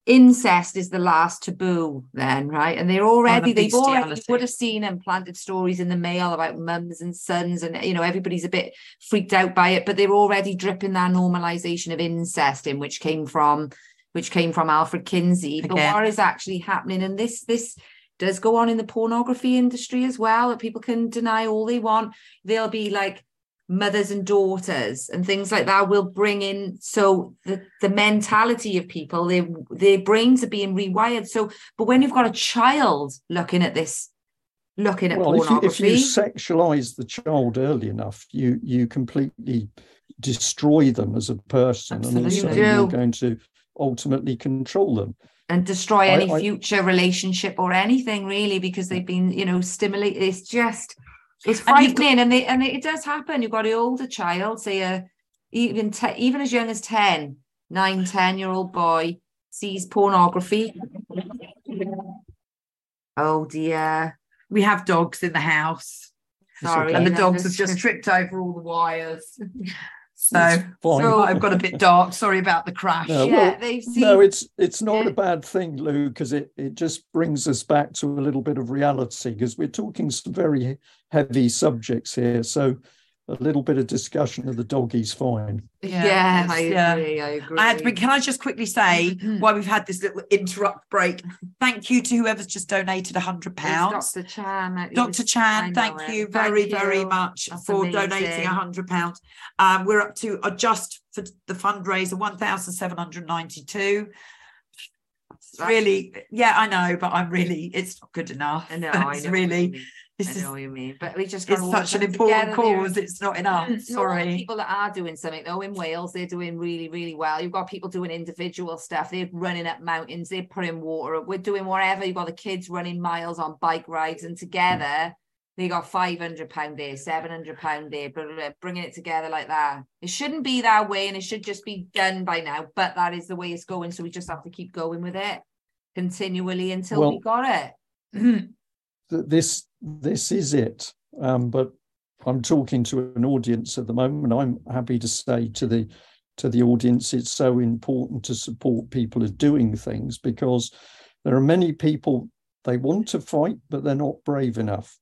Speaker 2: incest is the last taboo then right and they're already the they've already would have seen and planted stories in the mail about mums and sons and you know everybody's a bit freaked out by it but they're already dripping that normalization of incest in which came from which came from Alfred Kinsey. But
Speaker 1: Again.
Speaker 2: what is actually happening, and this this does go on in the pornography industry as well, that people can deny all they want. They'll be like mothers and daughters and things like that will bring in so the the mentality of people their their brains are being rewired so but when you've got a child looking at this looking at
Speaker 3: well, if you,
Speaker 2: pornography
Speaker 3: if you sexualize the child early enough, you you completely destroy them as a person,
Speaker 2: Absolutely.
Speaker 3: and also you're going to ultimately control them.
Speaker 2: and destroy
Speaker 3: I-
Speaker 2: any
Speaker 3: I-
Speaker 2: future relationship or anything really because they've been you know stimulated it's just it's
Speaker 1: And got-
Speaker 2: frightening and they and it does happen you've got an older child say a even te- even as young as 10 9 10 year old boy sees pornography oh dear
Speaker 1: We have dogs in the house,
Speaker 2: sorry
Speaker 1: and the dogs have just tripped over all the wires. [LAUGHS] So
Speaker 3: It's.
Speaker 2: So-
Speaker 1: I've got a bit dark. Sorry about the crash.
Speaker 3: No,
Speaker 2: yeah
Speaker 3: well,
Speaker 2: they've seen
Speaker 3: no, it's it's not a bad thing, Lou, because it it just brings us back to a little bit of reality because we're talking some very heavy subjects here. So a little bit of discussion of the doggies fine.
Speaker 2: yeah,
Speaker 1: it's-
Speaker 2: I
Speaker 1: yeah.
Speaker 2: agree I agree
Speaker 1: I had to, bring- can I just quickly say [CLEARS THROAT] why we've had this little interrupt break, thank you to whoever's just donated a hundred pounds.
Speaker 2: Dr. Chan
Speaker 1: Dr. Chan,
Speaker 2: know
Speaker 1: thank
Speaker 2: it.
Speaker 1: you
Speaker 2: Thank
Speaker 1: very, very
Speaker 2: you.
Speaker 1: much
Speaker 2: That's
Speaker 1: for
Speaker 2: amazing.
Speaker 1: donating a hundred pounds. Um, we're up to uh, just for the fundraiser one thousand seven hundred ninety-two.
Speaker 2: That's-
Speaker 1: Really, yeah, I know, but I'm really, it's not good enough.
Speaker 2: I know, [LAUGHS] I
Speaker 1: It's
Speaker 2: know.
Speaker 1: really,
Speaker 2: what mean.
Speaker 1: This
Speaker 2: I
Speaker 1: is
Speaker 2: know what you mean, but we just
Speaker 1: it's such an important
Speaker 2: there.
Speaker 1: cause. It's not enough.
Speaker 2: Mm, All
Speaker 1: Sorry.
Speaker 2: people that are doing something though in Wales, they're doing really, really well. You've got people doing individual stuff. They're running up mountains. They're putting water. up. We're doing whatever. You've got the kids running miles on bike rides, and together they got five hundred pound there, seven hundred pound there, blah, blah, blah, bringing it together like that. It shouldn't be that way, and it should just be done by now. But that is the way it's going. So we just have to keep going with it continually until we got it. [CLEARS THROAT]
Speaker 3: Th- This this is it. Um, but I'm talking to an audience at the moment. I'm happy to say to the to the audience, it's so important to support people as doing things because there are many people they want to fight, but they're not brave enough.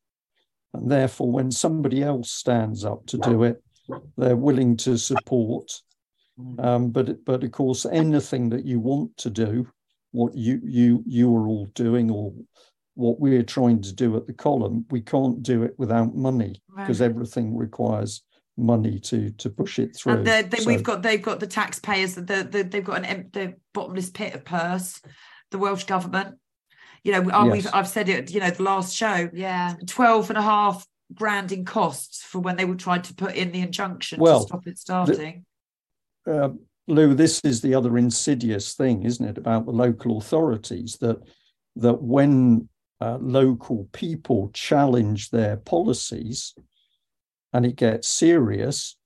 Speaker 3: And therefore, when somebody else stands up to do it, they're willing to support. Um, but but of course, anything that you want to do, what you you you are all doing, or what we're trying to do at the column, we can't do it without money because everything requires money to to push it through.
Speaker 1: And they, they,
Speaker 3: So-
Speaker 1: we've got they've got the taxpayers, the, the they've got an em- the bottomless pit of purse, the Welsh government. You know, oh, we've I've said it. You know, the last show,
Speaker 2: Yeah.
Speaker 1: 12 and a half grand in costs for when they were trying to put in the injunction
Speaker 3: Well,
Speaker 1: to stop it starting.
Speaker 3: uh, Lou, this is the other insidious thing, isn't it, about the local authorities that that when uh, local people challenge their policies and it gets serious,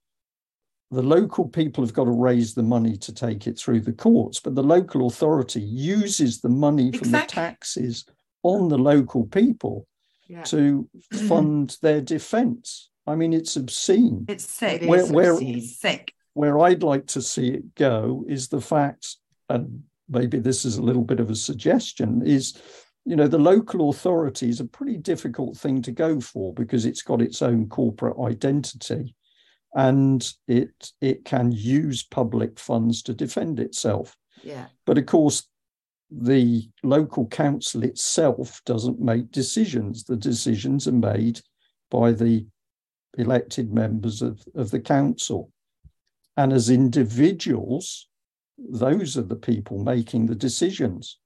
Speaker 3: the local people have got to raise the money to take it through the courts, but the local authority uses the money from
Speaker 1: Exactly.
Speaker 3: the taxes on the local people
Speaker 2: Yeah.
Speaker 3: to [CLEARS THROAT] fund their defence. I mean, it's obscene
Speaker 1: it's sick.
Speaker 3: Where-
Speaker 1: it's
Speaker 3: where-
Speaker 1: it's sick.
Speaker 3: where I'd like to see it go is the fact, and maybe this is a little bit of a suggestion, is you know the local authority is a pretty difficult thing to go for because it's got its own corporate identity and it it can use public funds to defend itself.
Speaker 2: Yeah.
Speaker 3: but of course the local council itself doesn't make decisions. The decisions are made by the elected members of, of the council. And as individuals those are the people making the decisions.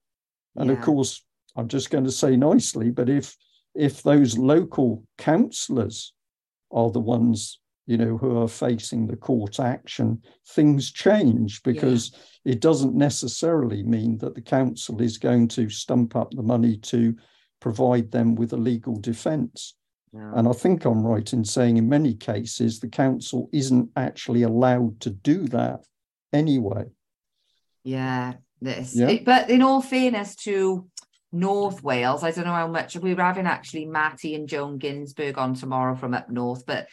Speaker 3: And of course i'm just going to say nicely but if if those local councillors are the ones you know who are facing the court action things change because it doesn't necessarily mean that the council is going to stump up the money to provide them with a legal defence
Speaker 2: No.
Speaker 3: and I think I'm right in saying in many cases, the council isn't actually allowed to do that anyway.
Speaker 2: Yeah, this.
Speaker 3: Yeah.
Speaker 2: it- but in all fairness to North Wales, I don't know how much we were having actually Matty and Joan Ginsberg on tomorrow from up north, but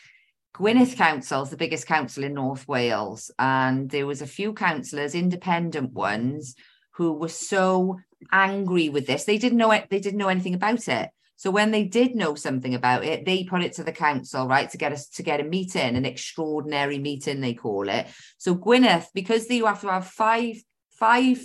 Speaker 2: Gwynedd Council is the biggest council in North Wales, and there was a few councillors, independent ones, who were so angry with this. They didn't know it. They didn't know anything about it. So when they did know something about it, they put it to the council, right, to get us to get a meeting, an extraordinary meeting, they call it. So Gwynedd, because you have to have five five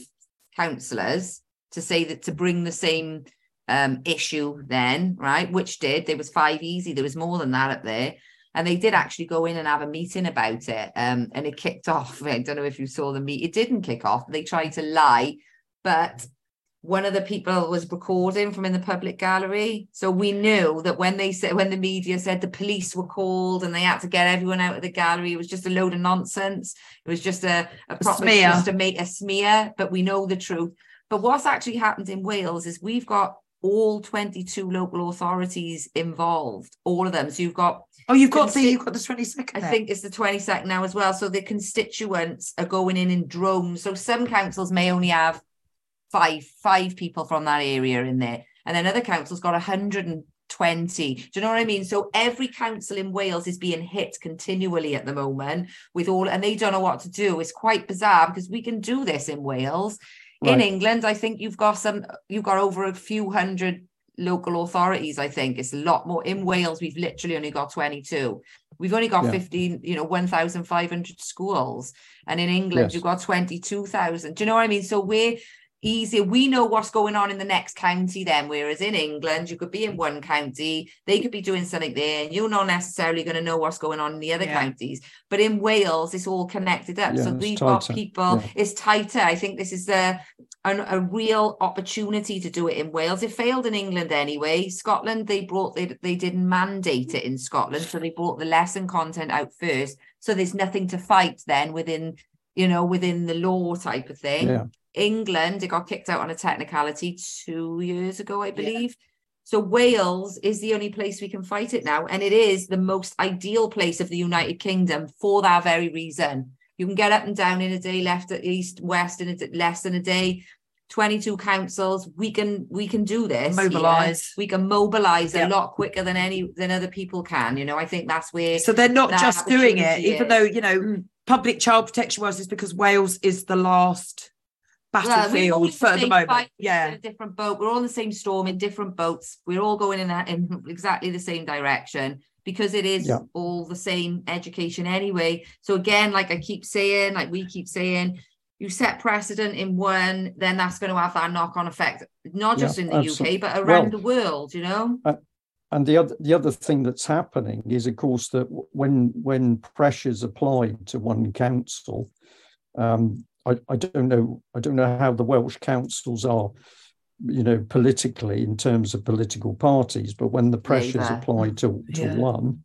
Speaker 2: councillors to say that to bring the same um, issue then, right? Which did. There was five easy. There was more than that up there. And they did actually go in and have a meeting about it. Um, and it kicked [LAUGHS] off. I don't know if you saw the meet. It didn't kick off. They tried to lie, but one of the people was recording from in the public gallery. So we knew that when they said when the media said the police were called and they had to get everyone out of the gallery, it was just a load of nonsense. It was just a, a, proper,
Speaker 1: smear.
Speaker 2: just to make a smear, but we know the truth. But what's actually happened in Wales is we've got all 22 local authorities involved, all of them. So you've got
Speaker 1: Oh, you've got the you've got the 22nd.
Speaker 2: I
Speaker 1: there.
Speaker 2: think it's the 22nd now as well. So the constituents are going in in droves. So some councils may only have five five people from that area in there, and then other councils got 120. Do you know what I mean? So every council in Wales is being hit continually at the moment with all, and they don't know what to do. It's quite bizarre because we can do this in Wales. In England, I think you've got some, you've got over a few hundred local authorities. I think it's a lot more. In Wales, we've literally only got 22. We've only got
Speaker 3: Yeah.
Speaker 2: 15, you know, 1,500 schools. And in England,
Speaker 3: Yes.
Speaker 2: you've got 22,000. Do you know what I mean? So we're easier. We know what's going on in the next county then. Whereas in England, you could be in one county, they could be doing something there, and you're not necessarily going to know what's going on in the other
Speaker 1: Yeah.
Speaker 2: counties. But in Wales, it's all connected up.
Speaker 3: Yeah,
Speaker 2: so
Speaker 3: it's
Speaker 2: we've got people,
Speaker 3: Yeah.
Speaker 2: it's tighter. I think this is the an, a real opportunity to do it in Wales. It failed in England anyway. Scotland, they brought they, they didn't mandate it in Scotland, so they brought the lesson content out first. So there's nothing to fight then within, you know, within the law type of thing.
Speaker 3: Yeah.
Speaker 2: England, it got kicked out on a technicality two years ago, I
Speaker 1: Yeah.
Speaker 2: believe. So Wales is the only place we can fight it now, and it is the most ideal place of the United Kingdom for that very reason. You can get up and down in a day, left, at east, west in a less than a day. 22 councils. We can we can do this. here.
Speaker 1: Mobilise.
Speaker 2: We can mobilize
Speaker 1: Yeah.
Speaker 2: a lot quicker than any than other people can. You know, I think that's where
Speaker 1: So they're not just doing it, even though you know public child protection was is because Wales is the last
Speaker 2: Well, we're all
Speaker 1: battlefield
Speaker 2: in
Speaker 1: for the
Speaker 2: same
Speaker 1: moment.
Speaker 2: fight,
Speaker 1: Yeah,
Speaker 2: in a different boat. We're all in the same storm in different boats. We're all going in, that, in exactly the same direction because it is
Speaker 3: Yeah.
Speaker 2: all the same education anyway. So again, like I keep saying, like we keep saying, you set precedent in one, then that's going to have that knock-on effect, not
Speaker 3: Yeah,
Speaker 2: just in the
Speaker 3: absolutely.
Speaker 2: UK, but around
Speaker 3: Well-
Speaker 2: the world. You know,
Speaker 3: And the other the other thing that's happening is, of course, that when when pressures applied to one council, um, I, I don't know I don't know how the Welsh councils are, you know, politically in terms of political parties, but when the pressures
Speaker 2: Labour.
Speaker 3: applied to, to
Speaker 1: Yeah.
Speaker 3: one,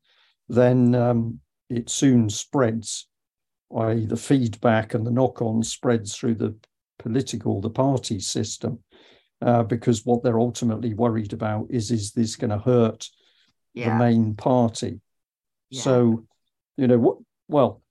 Speaker 3: then um, it soon spreads, i.e., the feedback and the knock-on spreads through the political, the party system uh, because what they're ultimately worried about is is this going to hurt the main party?
Speaker 2: yeah.
Speaker 3: So, you know what? Well,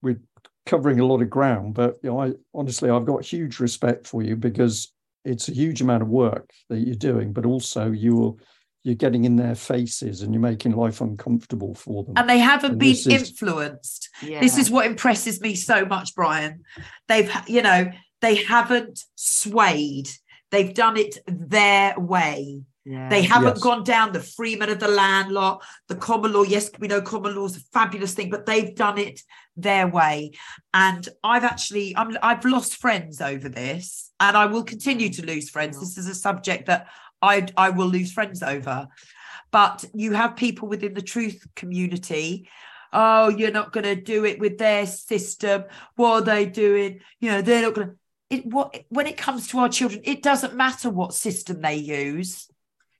Speaker 3: we're covering a lot of ground, but you know, I honestly I've got huge respect for you because it's a huge amount of work that you're doing, but also you're you're getting in their faces and you're making life uncomfortable for them.
Speaker 1: and they haven't
Speaker 3: And
Speaker 1: been
Speaker 3: this is-
Speaker 1: influenced.
Speaker 2: yeah.
Speaker 1: This is what impresses me so much, Brian. They've, you know, they haven't swayed. They've done it their way.
Speaker 2: Yeah.
Speaker 1: They haven't
Speaker 3: Yes.
Speaker 1: gone down the freeman of the land lot, the common law. Yes, we know common law is a fabulous thing, but they've done it their way. And I've actually, I'm, I've lost friends over this, and I will continue to lose friends. This is a subject that I, I will lose friends over. But you have people within the truth community. Oh, you're not going to do it with their system. What are they doing? You know, they're not going to. It what when it comes to our children, it doesn't matter what system they use.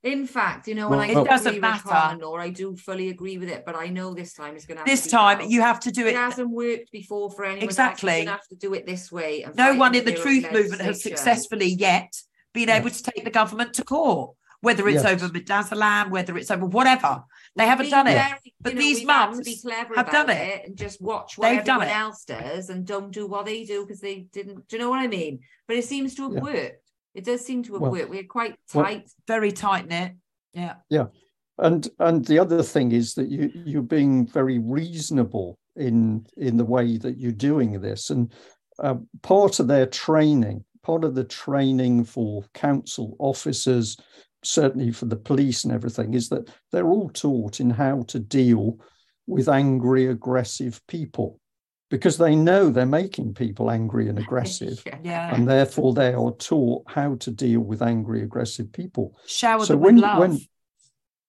Speaker 2: In fact, you know, when
Speaker 3: Well,
Speaker 2: I
Speaker 3: it
Speaker 2: do
Speaker 1: doesn't
Speaker 2: agree with
Speaker 1: matter.
Speaker 2: common law, I do fully agree with it, but I know this time is going to
Speaker 1: this time you have to do
Speaker 2: it
Speaker 1: it
Speaker 2: hasn't worked before for anyone
Speaker 1: Exactly.
Speaker 2: You're have to do it this way.
Speaker 1: no one in the truth movement has successfully yet been
Speaker 3: Yeah.
Speaker 1: able to take the government to court whether it's
Speaker 3: Yes.
Speaker 1: over Midazolam, whether it's over whatever they haven't
Speaker 2: Being
Speaker 1: done it But
Speaker 2: know,
Speaker 1: these
Speaker 2: we've to
Speaker 1: mums
Speaker 2: be clever
Speaker 1: have done
Speaker 2: about
Speaker 1: it.
Speaker 2: and just watch what
Speaker 1: They've done
Speaker 2: everyone
Speaker 1: it.
Speaker 2: else does and don't do what they do because they didn't. Do you know what I mean? But it seems to have
Speaker 3: Yeah.
Speaker 2: worked. It does seem to have
Speaker 3: Well-
Speaker 2: worked. We're quite
Speaker 3: well-
Speaker 2: tight.
Speaker 1: very tight knit Yeah.
Speaker 3: yeah and and the other thing is that you you're being very reasonable in in the way that you're doing this and uh, part of their training part of the training for council officers certainly for the police and everything is that they're all taught in how to deal with angry aggressive people because they know they're making people angry and aggressive. [LAUGHS]
Speaker 2: Yeah.
Speaker 1: Yeah.
Speaker 3: And therefore, they are taught how to deal with angry, aggressive people.
Speaker 1: Shower
Speaker 3: so
Speaker 1: them
Speaker 3: when
Speaker 1: with love.
Speaker 3: when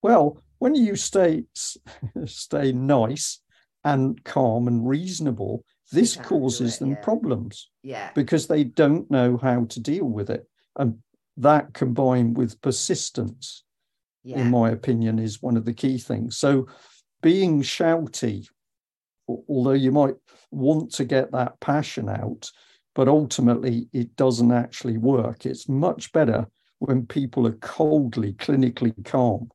Speaker 3: well when you stay [LAUGHS] stay nice and calm and reasonable this causes
Speaker 2: it,
Speaker 3: them
Speaker 2: yeah.
Speaker 3: problems
Speaker 2: Yeah.
Speaker 3: because they don't know how to deal with it and that combined with persistence
Speaker 2: Yeah.
Speaker 3: in my opinion is one of the key things so being shouty al- although you might want to get that passion out but ultimately it doesn't actually work. It's much better when people are coldly clinically calm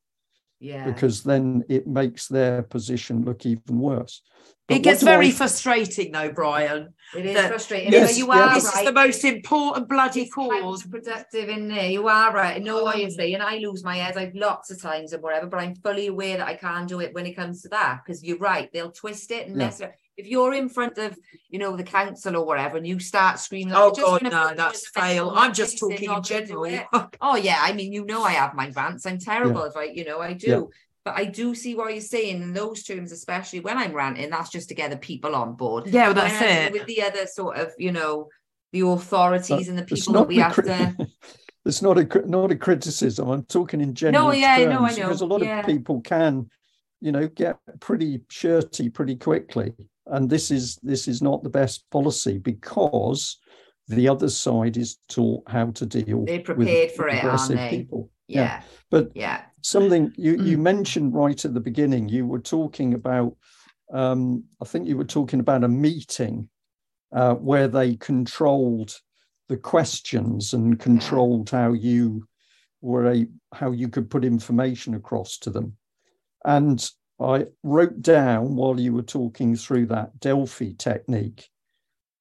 Speaker 2: yeah.
Speaker 3: because then it makes their position look even worse But
Speaker 1: it gets very
Speaker 3: I-
Speaker 1: frustrating though, Brian.
Speaker 2: it is
Speaker 1: that-
Speaker 2: frustrating.
Speaker 3: Yes,
Speaker 2: you
Speaker 3: yeah.
Speaker 2: are
Speaker 1: This
Speaker 2: right.
Speaker 1: is the most important bloody
Speaker 2: It's
Speaker 1: cause.
Speaker 2: productive in there. You are right. No, I say, and I lose my head. I've lots of times and whatever, but I'm fully aware that I can't do it when it comes to that because you're right. They'll twist it and
Speaker 3: Yeah.
Speaker 2: mess it. If you're in front of, you know, the council or whatever, and you start screaming,
Speaker 1: Oh
Speaker 2: just
Speaker 1: God, no, that's fail. I'm just talking in
Speaker 2: not gonna do
Speaker 1: general. [LAUGHS]
Speaker 2: Oh yeah, I mean, you know, I have my rants. I'm terrible if I, you know, I do.
Speaker 3: Yeah.
Speaker 2: But I do see what you're saying in those terms, especially when I'm ranting. That's just to get the people on board.
Speaker 1: Yeah, well, that's it.
Speaker 2: With the other sort of, you know, the authorities and the people that we have to. [LAUGHS]
Speaker 3: it's not a not a criticism i'm talking in general
Speaker 2: yeah,
Speaker 3: terms
Speaker 2: no, I
Speaker 3: because a lot
Speaker 2: yeah.
Speaker 3: of people can you know get pretty shirty pretty quickly and this is this is not the best policy because the other side is taught how to deal
Speaker 2: They're
Speaker 3: with
Speaker 2: prepared for it, aren't
Speaker 3: aggressive
Speaker 2: they?
Speaker 3: people.
Speaker 2: Yeah,
Speaker 3: but
Speaker 2: yeah,
Speaker 3: something you you
Speaker 1: Mm.
Speaker 3: mentioned right at the beginning you were talking about um i think you were talking about a meeting uh where they controlled the questions and controlled how you were a how you could put information across to them. And i wrote down while you were talking through that delphi technique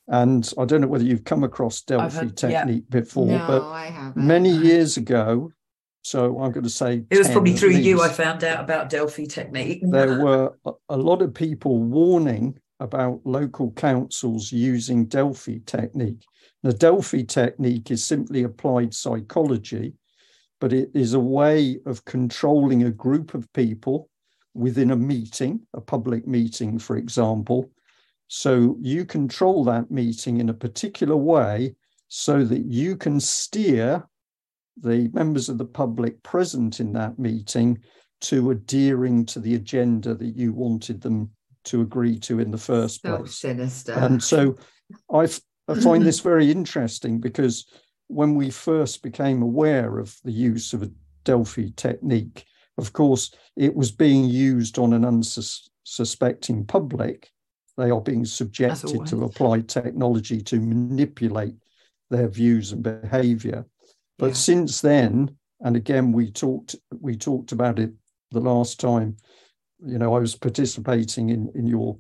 Speaker 3: and i don't know whether you've come across delphi
Speaker 1: heard- yeah.
Speaker 3: technique before
Speaker 2: no,
Speaker 3: but many years ago so i'm going to say
Speaker 1: It was probably through you I found out about Delphi technique. [LAUGHS]
Speaker 3: there were a lot of people warning about local councils using delphi technique the delphi technique is simply applied psychology but it is a way of controlling a group of people within a meeting a public meeting for example so you control that meeting in a particular way so that you can steer the members of the public present in that meeting to adhering to the agenda that you wanted them to agree to in the first
Speaker 2: So
Speaker 3: place.
Speaker 2: sinister.
Speaker 3: And so I, find this [LAUGHS] very interesting because when we first became aware of the use of a Delphi technique, of course, it was being used on an unsuspecting public. They are being subjected to applied technology to manipulate their views and behavior. But
Speaker 2: Yeah.
Speaker 3: since then, and again, we talked we talked about it the last time. You know, I was participating in in your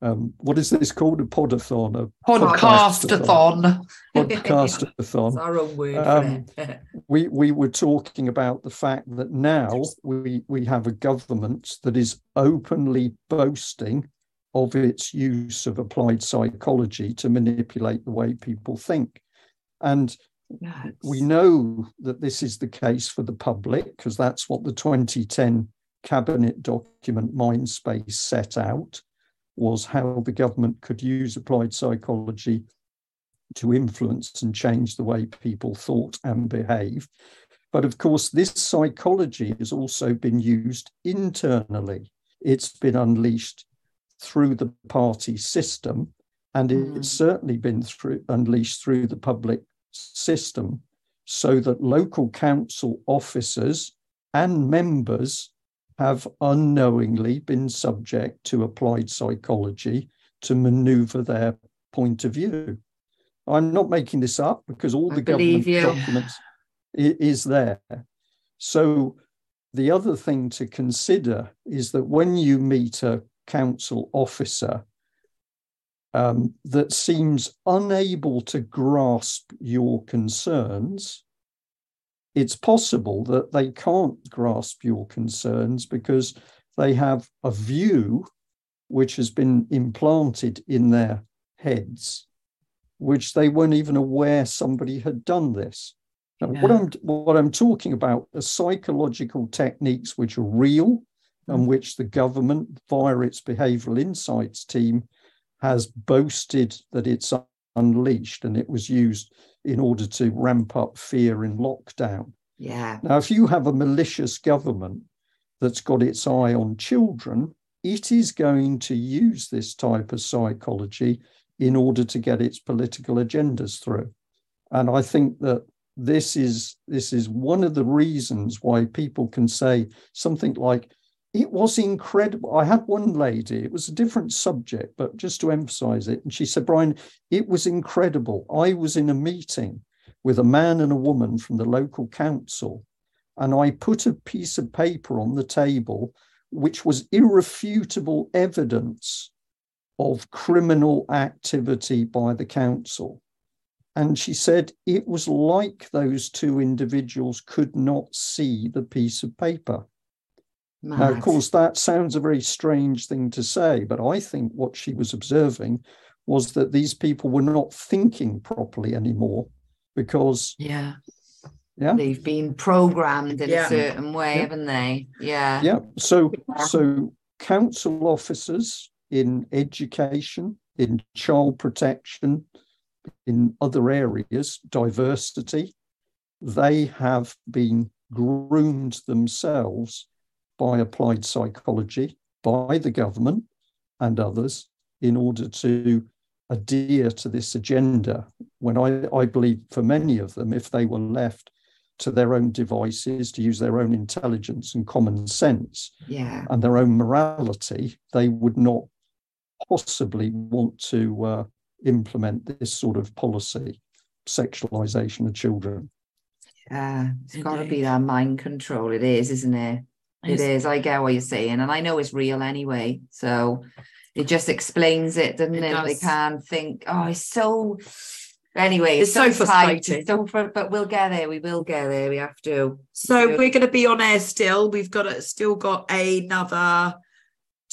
Speaker 3: um, what is this called? A podathon, a
Speaker 1: Podcastathon.
Speaker 3: podcastathon. [LAUGHS]
Speaker 2: Our own word
Speaker 3: Um, [LAUGHS] we we were talking about the fact that now we we have a government that is openly boasting of its use of applied psychology to manipulate the way people think and we know that this is the case for the public because that's what the 2010 cabinet document mindspace set out was how the government could use applied psychology to influence and change the way people thought and behaved but of course this psychology has also been used internally it's been unleashed through the party system and
Speaker 2: Mm.
Speaker 3: it's certainly been through unleashed through the public system so that local council officers and members have unknowingly been subject to applied psychology to maneuver their point of view. I'm not making this up because all
Speaker 2: I
Speaker 3: the government
Speaker 2: you.
Speaker 3: documents is there. So the other thing to consider is that when you meet a council officer um, that seems unable to grasp your concerns, it's possible that they can't grasp your concerns because they have a view which has been implanted in their heads, which they weren't even aware somebody had done this. Now, what I'm what I'm talking about are psychological techniques which are real and mm. which the government, via its behavioural insights team, has boasted that it's unleashed and it was used in order to ramp up fear in lockdown.
Speaker 2: Yeah.
Speaker 3: Now, if you have a malicious government that's got its eye on children, it is going to use this type of psychology in order to get its political agendas through. And I think that this is this is one of the reasons why people can say something like it was incredible. I had one lady it was a different subject but just to emphasize it and she said brian it was incredible. I was in a meeting with a man and a woman from the local council and i put a piece of paper on the table which was irrefutable evidence of criminal activity by the council. And she said it was like those two individuals could not see the piece of paper. Mad. Now, of course, that sounds a very strange thing to say, but I think what she was observing was that these people were not thinking properly anymore because
Speaker 1: yeah
Speaker 3: yeah
Speaker 2: they've been programmed in yeah. a certain way yeah. haven't they yeah
Speaker 3: yeah so so council officers in education in child protection in other areas, diversity, they have been groomed themselves by applied psychology, by the government and others in order to adhere to this agenda. When I, I believe for many of them, if they were left to their own devices, to use their own intelligence and common sense
Speaker 2: yeah.
Speaker 3: and their own morality, they would not possibly want to uh, implement this sort of policy, sexualization of children.
Speaker 2: Yeah, it's got to be that mind control. It is, isn't it? It is. I get what you're saying, and I know it's real anyway. So it just explains it, doesn't it? it? They can't think. Oh, it's so. Anyway,
Speaker 1: it's, so frustrating.
Speaker 2: So, but we'll get there. We will get there. We have to.
Speaker 1: So we're going to be on air still. We've got still got another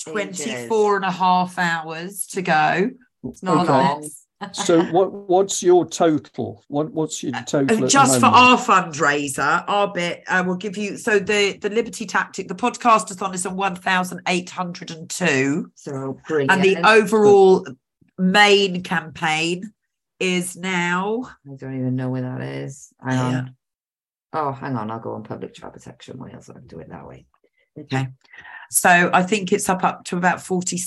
Speaker 1: 24 and a half hours to go.
Speaker 2: It's not oh, okay.
Speaker 3: So what what's your total? What what's your uh, total?
Speaker 1: just for our fundraiser, our bit, I uh, will give you. So the the Liberty Tactic, the podcastathon is on one thousand eight hundred and two.
Speaker 2: So brilliant.
Speaker 1: And the overall main campaign is now.
Speaker 2: I don't even know where that is. Hang yeah. on. Oh, hang on. I'll go on public child protection Wales. I'll do it that way.
Speaker 1: Okay. So I think it's up up to about forty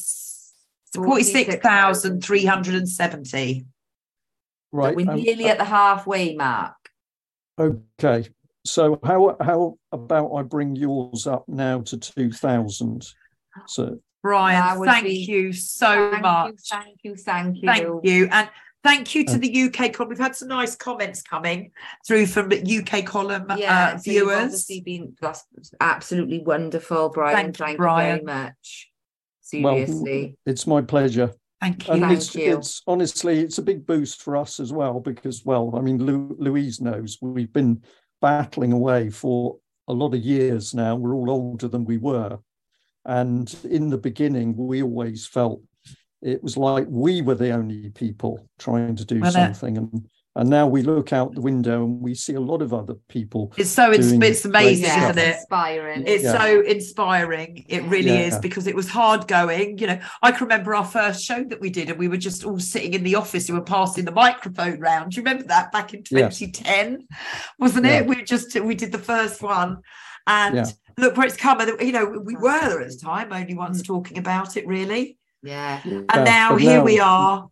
Speaker 1: 46,370.
Speaker 3: Right.
Speaker 2: we're um, nearly at the halfway mark.
Speaker 3: Okay. So how how about I bring yours up now to 2,000? So
Speaker 1: Brian, thank be, you so
Speaker 2: thank
Speaker 1: much.
Speaker 2: You, thank you, thank you.
Speaker 1: Thank you. And thank you to the UK column. We've had some nice comments coming through from UK column yeah, uh, so viewers.
Speaker 2: Obviously been that's absolutely wonderful, Brian. Thank, thank you, Brian. very much. Seriously.
Speaker 3: Well, it's my pleasure.
Speaker 1: Thank you.
Speaker 3: And
Speaker 1: Thank
Speaker 3: it's,
Speaker 1: you.
Speaker 3: it's honestly, it's a big boost for us as well because, well, I mean, Lu- Louise knows we've been battling away for a lot of years now. We're all older than we were. And in the beginning, we always felt it was like we were the only people trying to do well, something. And and now we look out the window and we see a lot of other people.
Speaker 1: It's so it's, it's amazing,
Speaker 2: yeah,
Speaker 1: isn't it?
Speaker 2: Inspiring.
Speaker 1: It's yeah. so inspiring. It really yeah. is because it was hard going. You know, I can remember our first show that we did, and we were just all sitting in the office. And We were passing the microphone round. Do you remember that back in 2010? Wasn't it? We just we did the first one, and look where it's come. And you know, we were at the time only ones talking about it, really.
Speaker 2: Yeah.
Speaker 1: And now here we are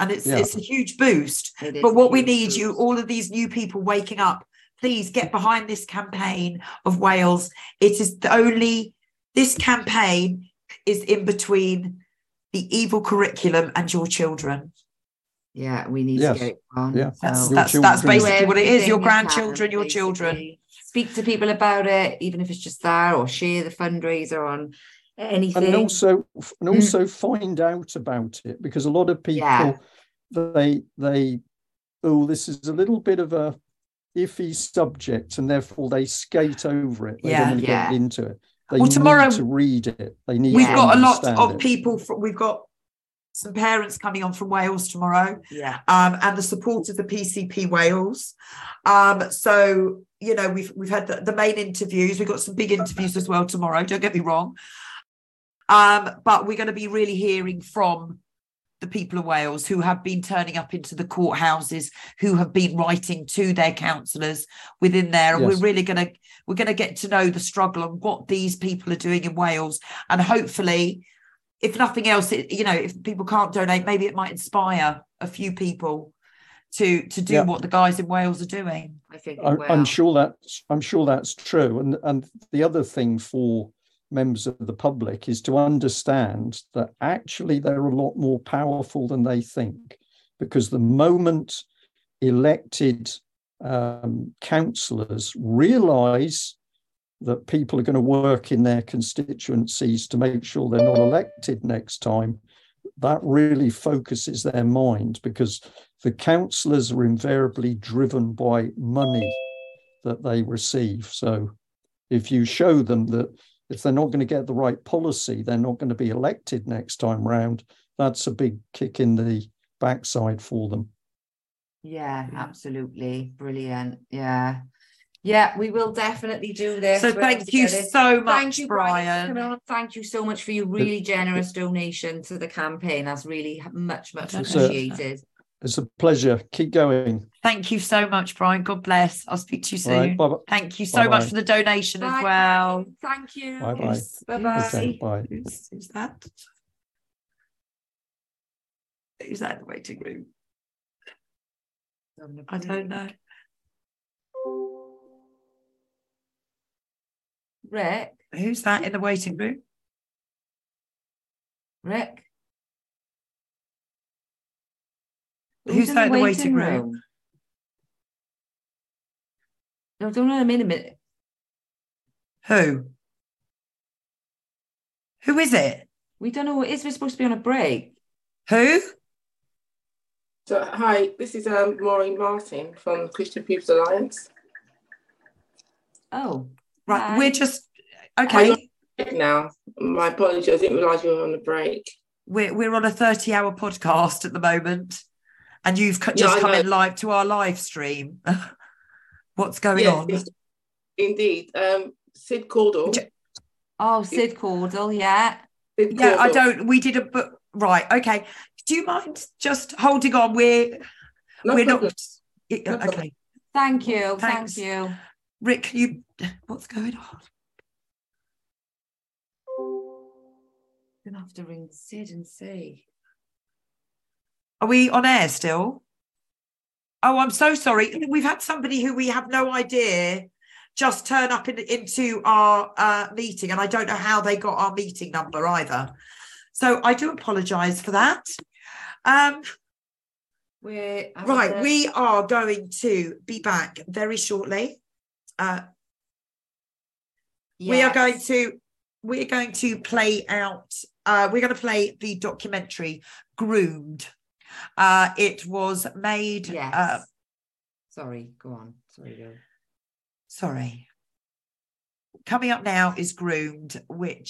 Speaker 1: and it's yeah. it's a huge boost. But what we need boost. you, all of these new people waking up, please get behind this campaign of Wales. It is the only this campaign is in between the evil curriculum and your children.
Speaker 2: Yeah, we need yes. to get it on.
Speaker 3: Yeah,
Speaker 1: that's that's, that's, basically what it is. Your grandchildren, your children.
Speaker 2: Speak to people about it, even if it's just there or share the fundraiser on anything
Speaker 3: and also and also mm. find out about it because a lot of people yeah. they they oh this is a little bit of a iffy subject and therefore they skate over it they yeah, don't want to yeah. get into it they well, tomorrow to read it they need
Speaker 1: we've got a lot of it. people from, we've got some parents coming on from Wales tomorrow,
Speaker 2: yeah,
Speaker 1: um, and the support of the PCP Wales. Um, so you know we've we've had the, the main interviews. We've got some big interviews as well tomorrow. Don't get me wrong, um, but we're going to be really hearing from the people of Wales who have been turning up into the courthouses, who have been writing to their councillors within there. And
Speaker 3: Yes.
Speaker 1: we're really gonna we're gonna get to know the struggle and what these people are doing in Wales. And hopefully, if nothing else, it, you know, if people can't donate, maybe it might inspire a few people to to do
Speaker 3: Yeah.
Speaker 1: what the guys in Wales are doing.
Speaker 2: I think.
Speaker 3: I'm, I'm sure that's I'm sure that's true. And and the other thing for members of the public is to understand that actually they're a lot more powerful than they think, because the moment elected um, councillors realise that people are going to work in their constituencies to make sure they're not elected next time, that really focuses their mind because the councillors are invariably driven by money that they receive. So if you show them that if they're not going to get the right policy, they're not going to be elected next time round, that's a big kick in the backside for them.
Speaker 2: Yeah,
Speaker 1: Yeah.
Speaker 2: absolutely. Brilliant. Yeah. Yeah, we will definitely do this.
Speaker 1: So
Speaker 2: We'll
Speaker 1: thank you so much,
Speaker 2: Thank you, Brian.
Speaker 1: Brian.
Speaker 2: Thank you so much for your really generous donation to the campaign. That's really much, much
Speaker 1: It's
Speaker 3: a-
Speaker 2: appreciated.
Speaker 3: It's a pleasure. Keep going.
Speaker 1: Thank you so much, Brian. God bless. I'll speak to you soon.
Speaker 3: Bye
Speaker 1: Thank you so much
Speaker 3: Bye-bye.
Speaker 1: for the donation as
Speaker 2: Bye,
Speaker 1: well.
Speaker 2: Thank you.
Speaker 3: Bye-bye.
Speaker 1: Who's-
Speaker 2: Bye bye.
Speaker 3: Bye.
Speaker 1: Who's, who's that? Who's that in the waiting room? I don't know.
Speaker 2: Rick,
Speaker 1: Who's that in the waiting room?
Speaker 2: Rick.
Speaker 1: Who's that in the waiting room?
Speaker 2: No, don't know in a minute.
Speaker 1: Who? Who is it?
Speaker 2: We don't know. Is We're supposed to be on a break?
Speaker 1: Who?
Speaker 4: So, hi, this is um, Maureen Martin from Christian People's Alliance.
Speaker 2: Oh,
Speaker 1: Right,
Speaker 2: Hi.
Speaker 1: we're just
Speaker 4: Are
Speaker 1: okay.
Speaker 4: you on break now, my apologies, I didn't realise you were on a break.
Speaker 1: We're we're on a 30-hour podcast at the moment, and you've co-
Speaker 4: Yeah,
Speaker 1: just
Speaker 4: I
Speaker 1: come
Speaker 4: know.
Speaker 1: in live to our live stream. [LAUGHS] What's going
Speaker 4: Yes,
Speaker 1: on?
Speaker 4: indeed. Um, Sid
Speaker 1: Cordle.
Speaker 2: Oh, Sid Cordle. Yeah.
Speaker 4: Sid
Speaker 1: Yeah, I don't. We did a book. Right. Okay. Do you mind just holding on? We're
Speaker 4: No
Speaker 1: we're
Speaker 4: problem.
Speaker 1: not. Yeah,
Speaker 4: No problem.
Speaker 1: okay,
Speaker 2: Thank you.
Speaker 1: Thanks.
Speaker 2: Thank you.
Speaker 1: Rick. You. What's going on?
Speaker 2: Gonna have to ring Sid and see.
Speaker 1: Are we on air still? Oh, I'm so sorry. We've had somebody who we have no idea just turn up in, into our uh, meeting, and I don't know how they got our meeting number either. So I do apologise for that. Um,
Speaker 2: We're
Speaker 1: right, we are going to be back very shortly. Uh, we are going to we're going to play out uh we're going to play the documentary groomed uh it was made
Speaker 2: Yes.
Speaker 1: uh
Speaker 2: Sorry. Go on. Sorry.
Speaker 1: Sorry coming up now is groomed which